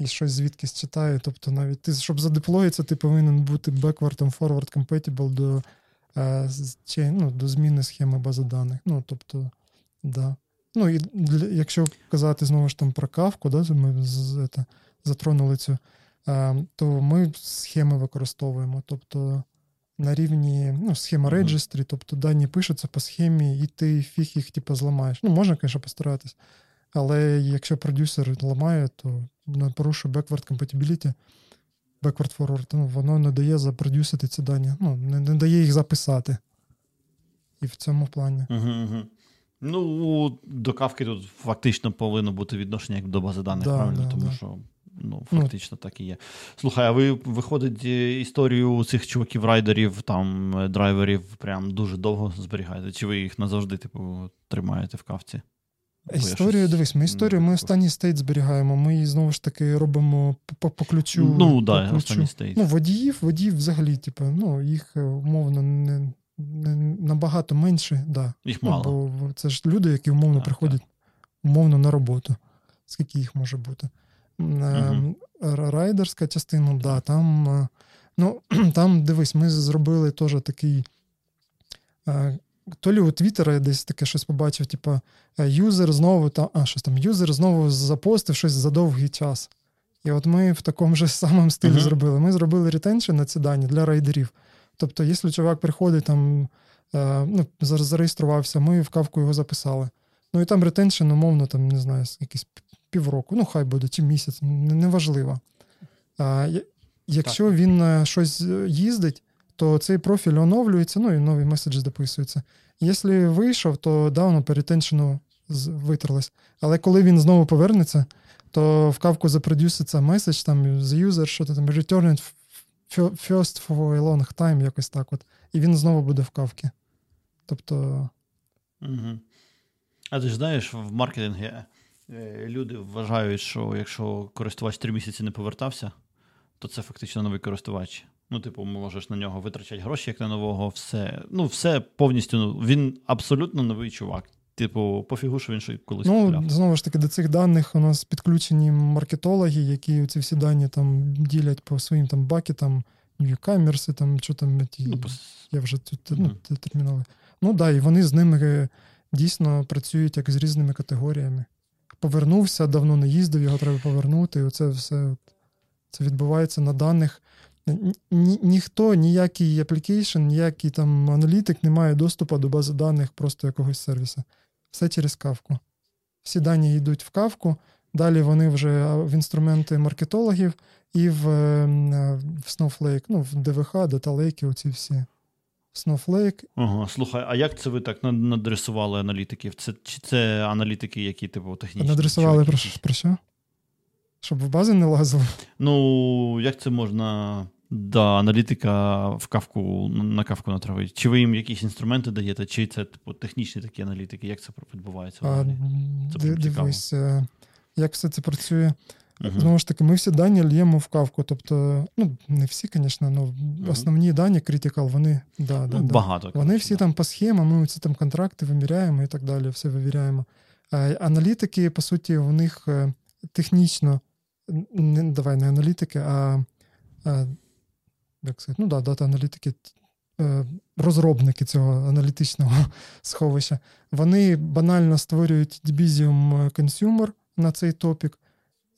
І щось звідкись читає. Тобто, навіть ти, щоб задеплоїтися, ти повинен бути backward and forward compatible до, е, чи, ну, до зміни схеми бази даних. Ну, тобто, да. Ну, і для, якщо казати знову ж там про кавку, да, ми з, це, затронули цю, е, то ми схеми використовуємо. Тобто на рівні ну, схема реджестрі, тобто дані пишуться по схемі, і ти фіг їх типу, зламаєш. Ну, можна, звісно, постаратись. Але якщо продюсер ламає, то порушує backward compatibility, backward forward, ну, воно не дає запродюсити ці дані, ну, не, не дає їх записати. І в цьому плані. Угу, угу. Ну, до Кафки тут фактично повинно бути відношення як до бази даних, Да, правильно? да, Тому да. що ну, фактично так і є. Слухай, а ви виходить е, історію цих чуваків, райдерів, там, е, драйверів прям дуже довго зберігаєте? Чи ви їх назавжди, типу, тримаєте в Кафці? Історію, дивись, ми історію, ми останній state зберігаємо. Ми її знову ж таки робимо по, по ключу. Ну, да, по ключу. останній state. Ну, водіїв, водіїв взагалі, типу, ну, їх е, умовно не, не набагато менше, да. Їх Ну, бо це ж люди, які умовно Так, приходять умовно на роботу. Скільки їх може бути? Е, р- Райдерська частина, да, там, е, ну, там, дивись, ми зробили теж такий. То ли у Твіттера я десь таке щось побачив, типу, е, юзер знову там, а щось там, юзер знову запостив щось за довгий час. І от ми в такому ж самому стилі Мгм. зробили. Ми зробили retention на ці дані для райдерів. Тобто, якщо чувак приходить там, е, ну, зареєструвався, ми в кавку його записали. Ну і там ретеншн, умовно, там, не знаю, якийсь півроку, ну хай буде, чи місяць, неважливо. Якщо він е, щось їздить, то цей профіль оновлюється, ну і нові меседжі дописуються. Якщо вийшов, то да, воно по ретеншену витерлось. Але коли він знову повернеться, то в кавку запродюситься меседж, там the user, що там returned first for a long time, якось так от. І він знову буде в кавці. Тобто, Угу. А ти ж знаєш, в маркетингу е, люди вважають, що якщо користувач три місяці не повертався, то це фактично новий користувач. Ну, типу, можеш на нього витрачати гроші як на нового, все. Ну, все повністю. ну, Він абсолютно новий чувак. Типу, пофігу, що він ще колись купляв. ну, знову ж таки, до цих даних у нас підключені маркетологи, які ці всі дані там ділять по своїм там бакетам, ньюкамерси, там, що там, ті, Ну, я вже тут ну, Мгм. те- термінови. Ну да, і вони з ними е, дійсно працюють як з різними категоріями. Повернувся, давно не їздив, його треба повернути. І оце все це відбувається на даних. Ні, ні- ніхто, ніякий application, ніякий там аналітик не має доступу до бази даних просто якогось сервісу. Все через Кафку. Всі дані йдуть в Кафку, далі вони вже в інструменти маркетологів і в, е, е, в Snowflake, ну, в ДВХ, Data Lake, оці всі. Snowflake. Ага, слухай, а як це ви так надресували аналітиків? Це, чи це аналітики, які, типу, технічні? Надресували про, про що? Щоб в бази не лазили. Ну, як це можна да, аналітика в кавку на кавку натравити? Чи ви їм якісь інструменти даєте, чи це типу технічні такі аналітики? Як це відбувається? А. Це цікаво. дивись, е, як все це працює. Мгм. Знову ж таки, ми всі дані л'ємо в кавку. Тобто, ну, не всі, звісно, але основні дані critical, вони, да, да, Ну, да. Багато. Вони всі да. там по схемам, ми ці там контракти виміряємо і так далі, все вивіряємо. Е, Аналітики, по суті, у них е, технічно, не, давай не аналітики, а, як сказати, ну да, дата-аналітики, е, розробники цього аналітичного сховища. Вони банально створюють Debizium Consumer на цей топік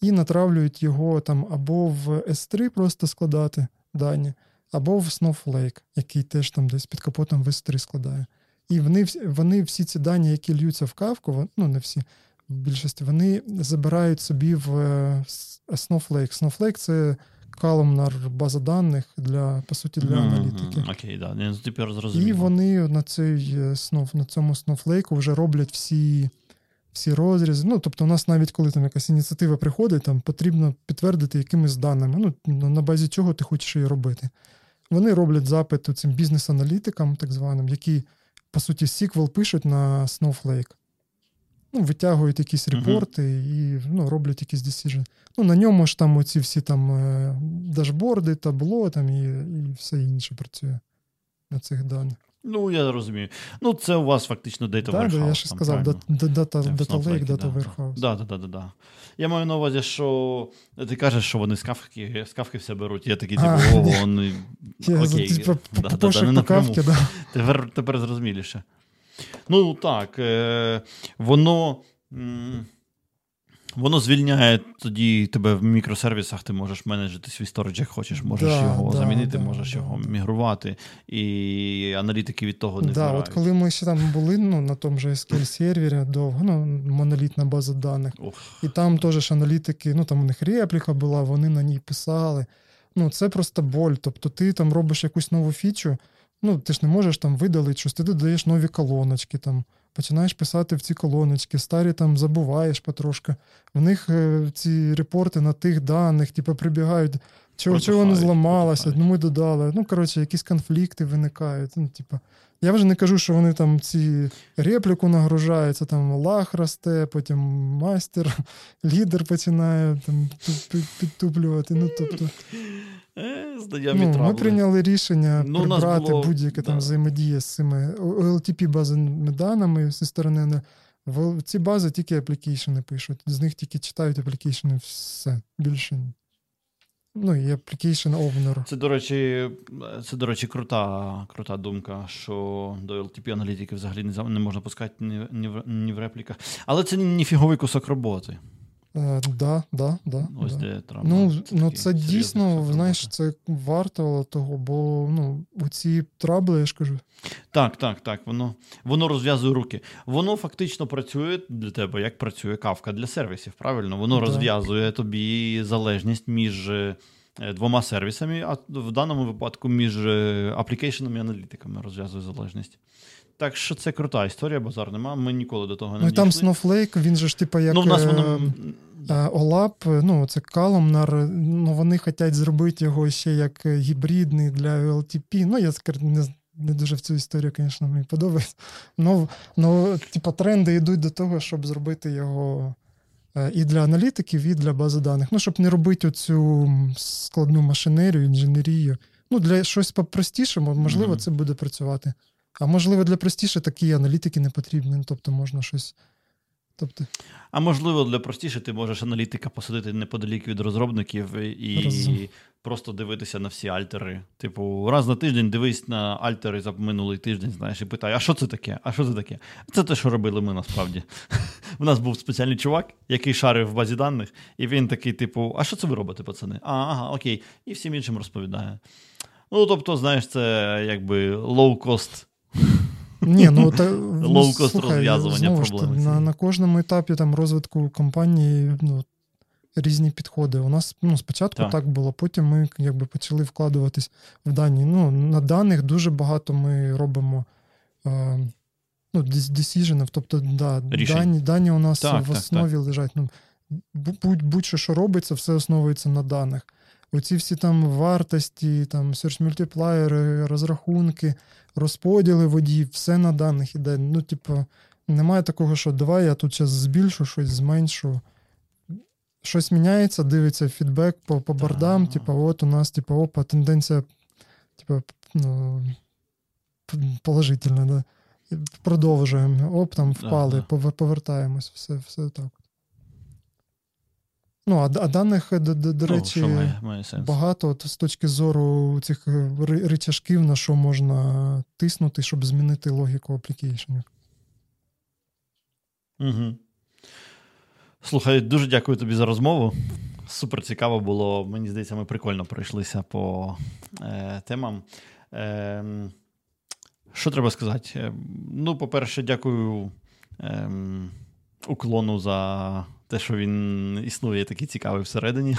і натравлюють його там або в S3 просто складати дані, або в Snowflake, який теж там десь під капотом в S3 складає. І вони, вони всі ці дані, які льються в кавку, ну не всі, в більшості, вони забирають собі в е, Snowflake. Snowflake це колумнар база даних для, по суті, для Мгм, аналітики. Окей, да. Я тепер зрозумів. І вони на, цей, е, на цьому Snowflake вже роблять всі, всі розрізи. Ну, тобто, у нас навіть коли там якась ініціатива приходить, там потрібно підтвердити якимись даними, ну, на на базі чого ти хочеш її робити. Вони роблять запит цим бізнес-аналітикам, так званим, які, по суті, SQL пишуть на Snowflake. Ну, витягують якісь репорти і ну, роблять якісь decision. Ну, на ньому ж там оці всі там е, дашборди, табло там, і, і все інше працює на цих даних. Ну, я розумію. Ну, це у вас фактично Data Так, да, Warehouse. я ще там, сказав, Snowflake, Lake, да, да. Warehouse. Да, да, да, да, да. Я маю на увазі, що ти кажеш, що вони з кавки, з кавки все беруть. Я такий, типу, вони. Я Окей, да, да, да, пошук по кавки, да. Тепер, тепер зрозуміліше. Ну, так, е, воно. м, Воно звільняє тоді тебе в мікросервісах, ти можеш менеджити свій сторідж, як хочеш, можеш Да, його да, замінити, да, можеш да, його да. мігрувати, і аналітики від того не Да, от коли ми ще там були ну, на тому же SQL сервері довго, ну, монолітна база даних, Ох, і там теж ж аналітики, ну там у них репліка була, вони на ній писали. Ну, це просто боль. Тобто ти там робиш якусь нову фічу, ну ти ж не можеш там видалити щось, ти додаєш нові колоночки, там, починаєш писати в ці колоночки, старі там забуваєш потрошки. В них е, ці репорти на тих даних, типу, прибігають, чого чого воно зламалося, ну ми додали. Ну, коротше, якісь конфлікти виникають. Ну, типу, я вже не кажу, що вони там ці репліку нагружаються, там лах росте, потім майстер, лідер починає там підтуплювати. Ну, тобто, е, ну, Ми прийняли рішення ну, прибрати було... будь-яке да. там взаємодія з цими LTP базовими даними зі сторони. В ці бази тільки аплікейшени пишуть, з них тільки читають аплікейшени, все більше Ну, і application owner. Це, до речі, це, до речі, крута крута думка, що до LTP-аналітики взагалі не не можна пускати ні, ні, в, ні в репліках. Але це не фіговий кусок роботи. Е, да, да, да, Ось да. де треба. Ну, ну це дійсно, знаєш, це варто того, бо ну, у ці трабли, я ж кажу. Так, так, так. Воно воно розв'язує руки. Воно фактично працює для тебе, як працює кавка для сервісів. Правильно? Воно да. розв'язує тобі залежність між е, двома сервісами, а в даному випадку між е, аплікейшенами і аналітиками розв'язує залежність. Так що це крута історія, базар нема. Ми ніколи до того не Ну і там Snowflake, він же ж типу як ну, в нас воно... OLAP, ну це колумнар, ну вони хочуть зробити його ще як гібридний для LTP. Ну, я не не дуже в цю історію, звісно, мені подобається. Ну, ну, типу, тренди йдуть до того, щоб зробити його е, і для аналітиків, і для бази даних. Ну, щоб не робити оцю складну машинерію, інженерію. Ну, для щось попростіше, можливо, mm-hmm. це буде працювати. А можливо, для простіше такі аналітики не потрібні. Тобто можна щось. Тобто... А можливо, для простіше ти можеш аналітика посадити неподалік від розробників і Разом. просто дивитися на всі альтери. Типу, раз на тиждень дивись на альтери за минулий тиждень, знаєш, і питай, а що це таке? А що це таке? Це те, що робили ми насправді. У нас був спеціальний чувак, який шарив в базі даних, і він такий, типу, а що це ви робите, пацани? А, ага, окей. І всім іншим розповідає. Ну, тобто, знаєш, це якби low-cost. Ні, ну та лоукост розв'язування проблем. На на кожному етапі там розвитку компанії ну, різні підходи. У нас ну, спочатку так. так було, потім ми якби почали вкладуватись в дані. Ну, На даних дуже багато ми робимо е, ну, decision, тобто да, дані дані у нас так, в основі так, лежать. Ну, Будь-що що робиться, все основується на даних. Оці всі там вартості, там multiplier, розрахунки розподіли водій, все на даних іде. Ну, типу, немає такого, що давай я тут зараз збільшу щось, зменшу. Щось міняється, дивиться фідбек по по бордам, типу, от у нас, типу, опа, тенденція, типу, ну, положительна, да. Продовжуємо. Оп, там впали, повертаємось, все, все так. Ну, а, а даних, до, до, до ну, речі, має, має багато от, з точки зору цих е, речашків, на що можна тиснути, щоб змінити логіку аплікейшенів. Угу. Слухай, дуже дякую тобі за розмову. Супер цікаво було. Мені здається, ми прикольно пройшлися по е, темам. Е, Що треба сказати? Е, ну, по-перше, дякую е, уклону за те, що він існує такий цікавий всередині.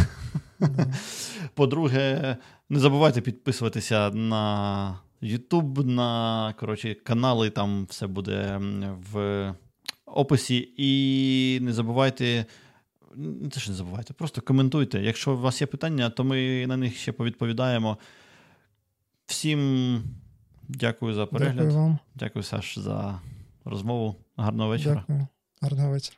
По-друге, не забувайте підписуватися на YouTube, на коротше, канали, там все буде в описі. І не забувайте. Не те, не забувайте, просто коментуйте. Якщо у вас є питання, то ми на них ще повідповідаємо. Всім дякую за перегляд. Дякую вам. Дякую, Саш, за розмову. Гарного вечора. Дякую. Гарного вечора.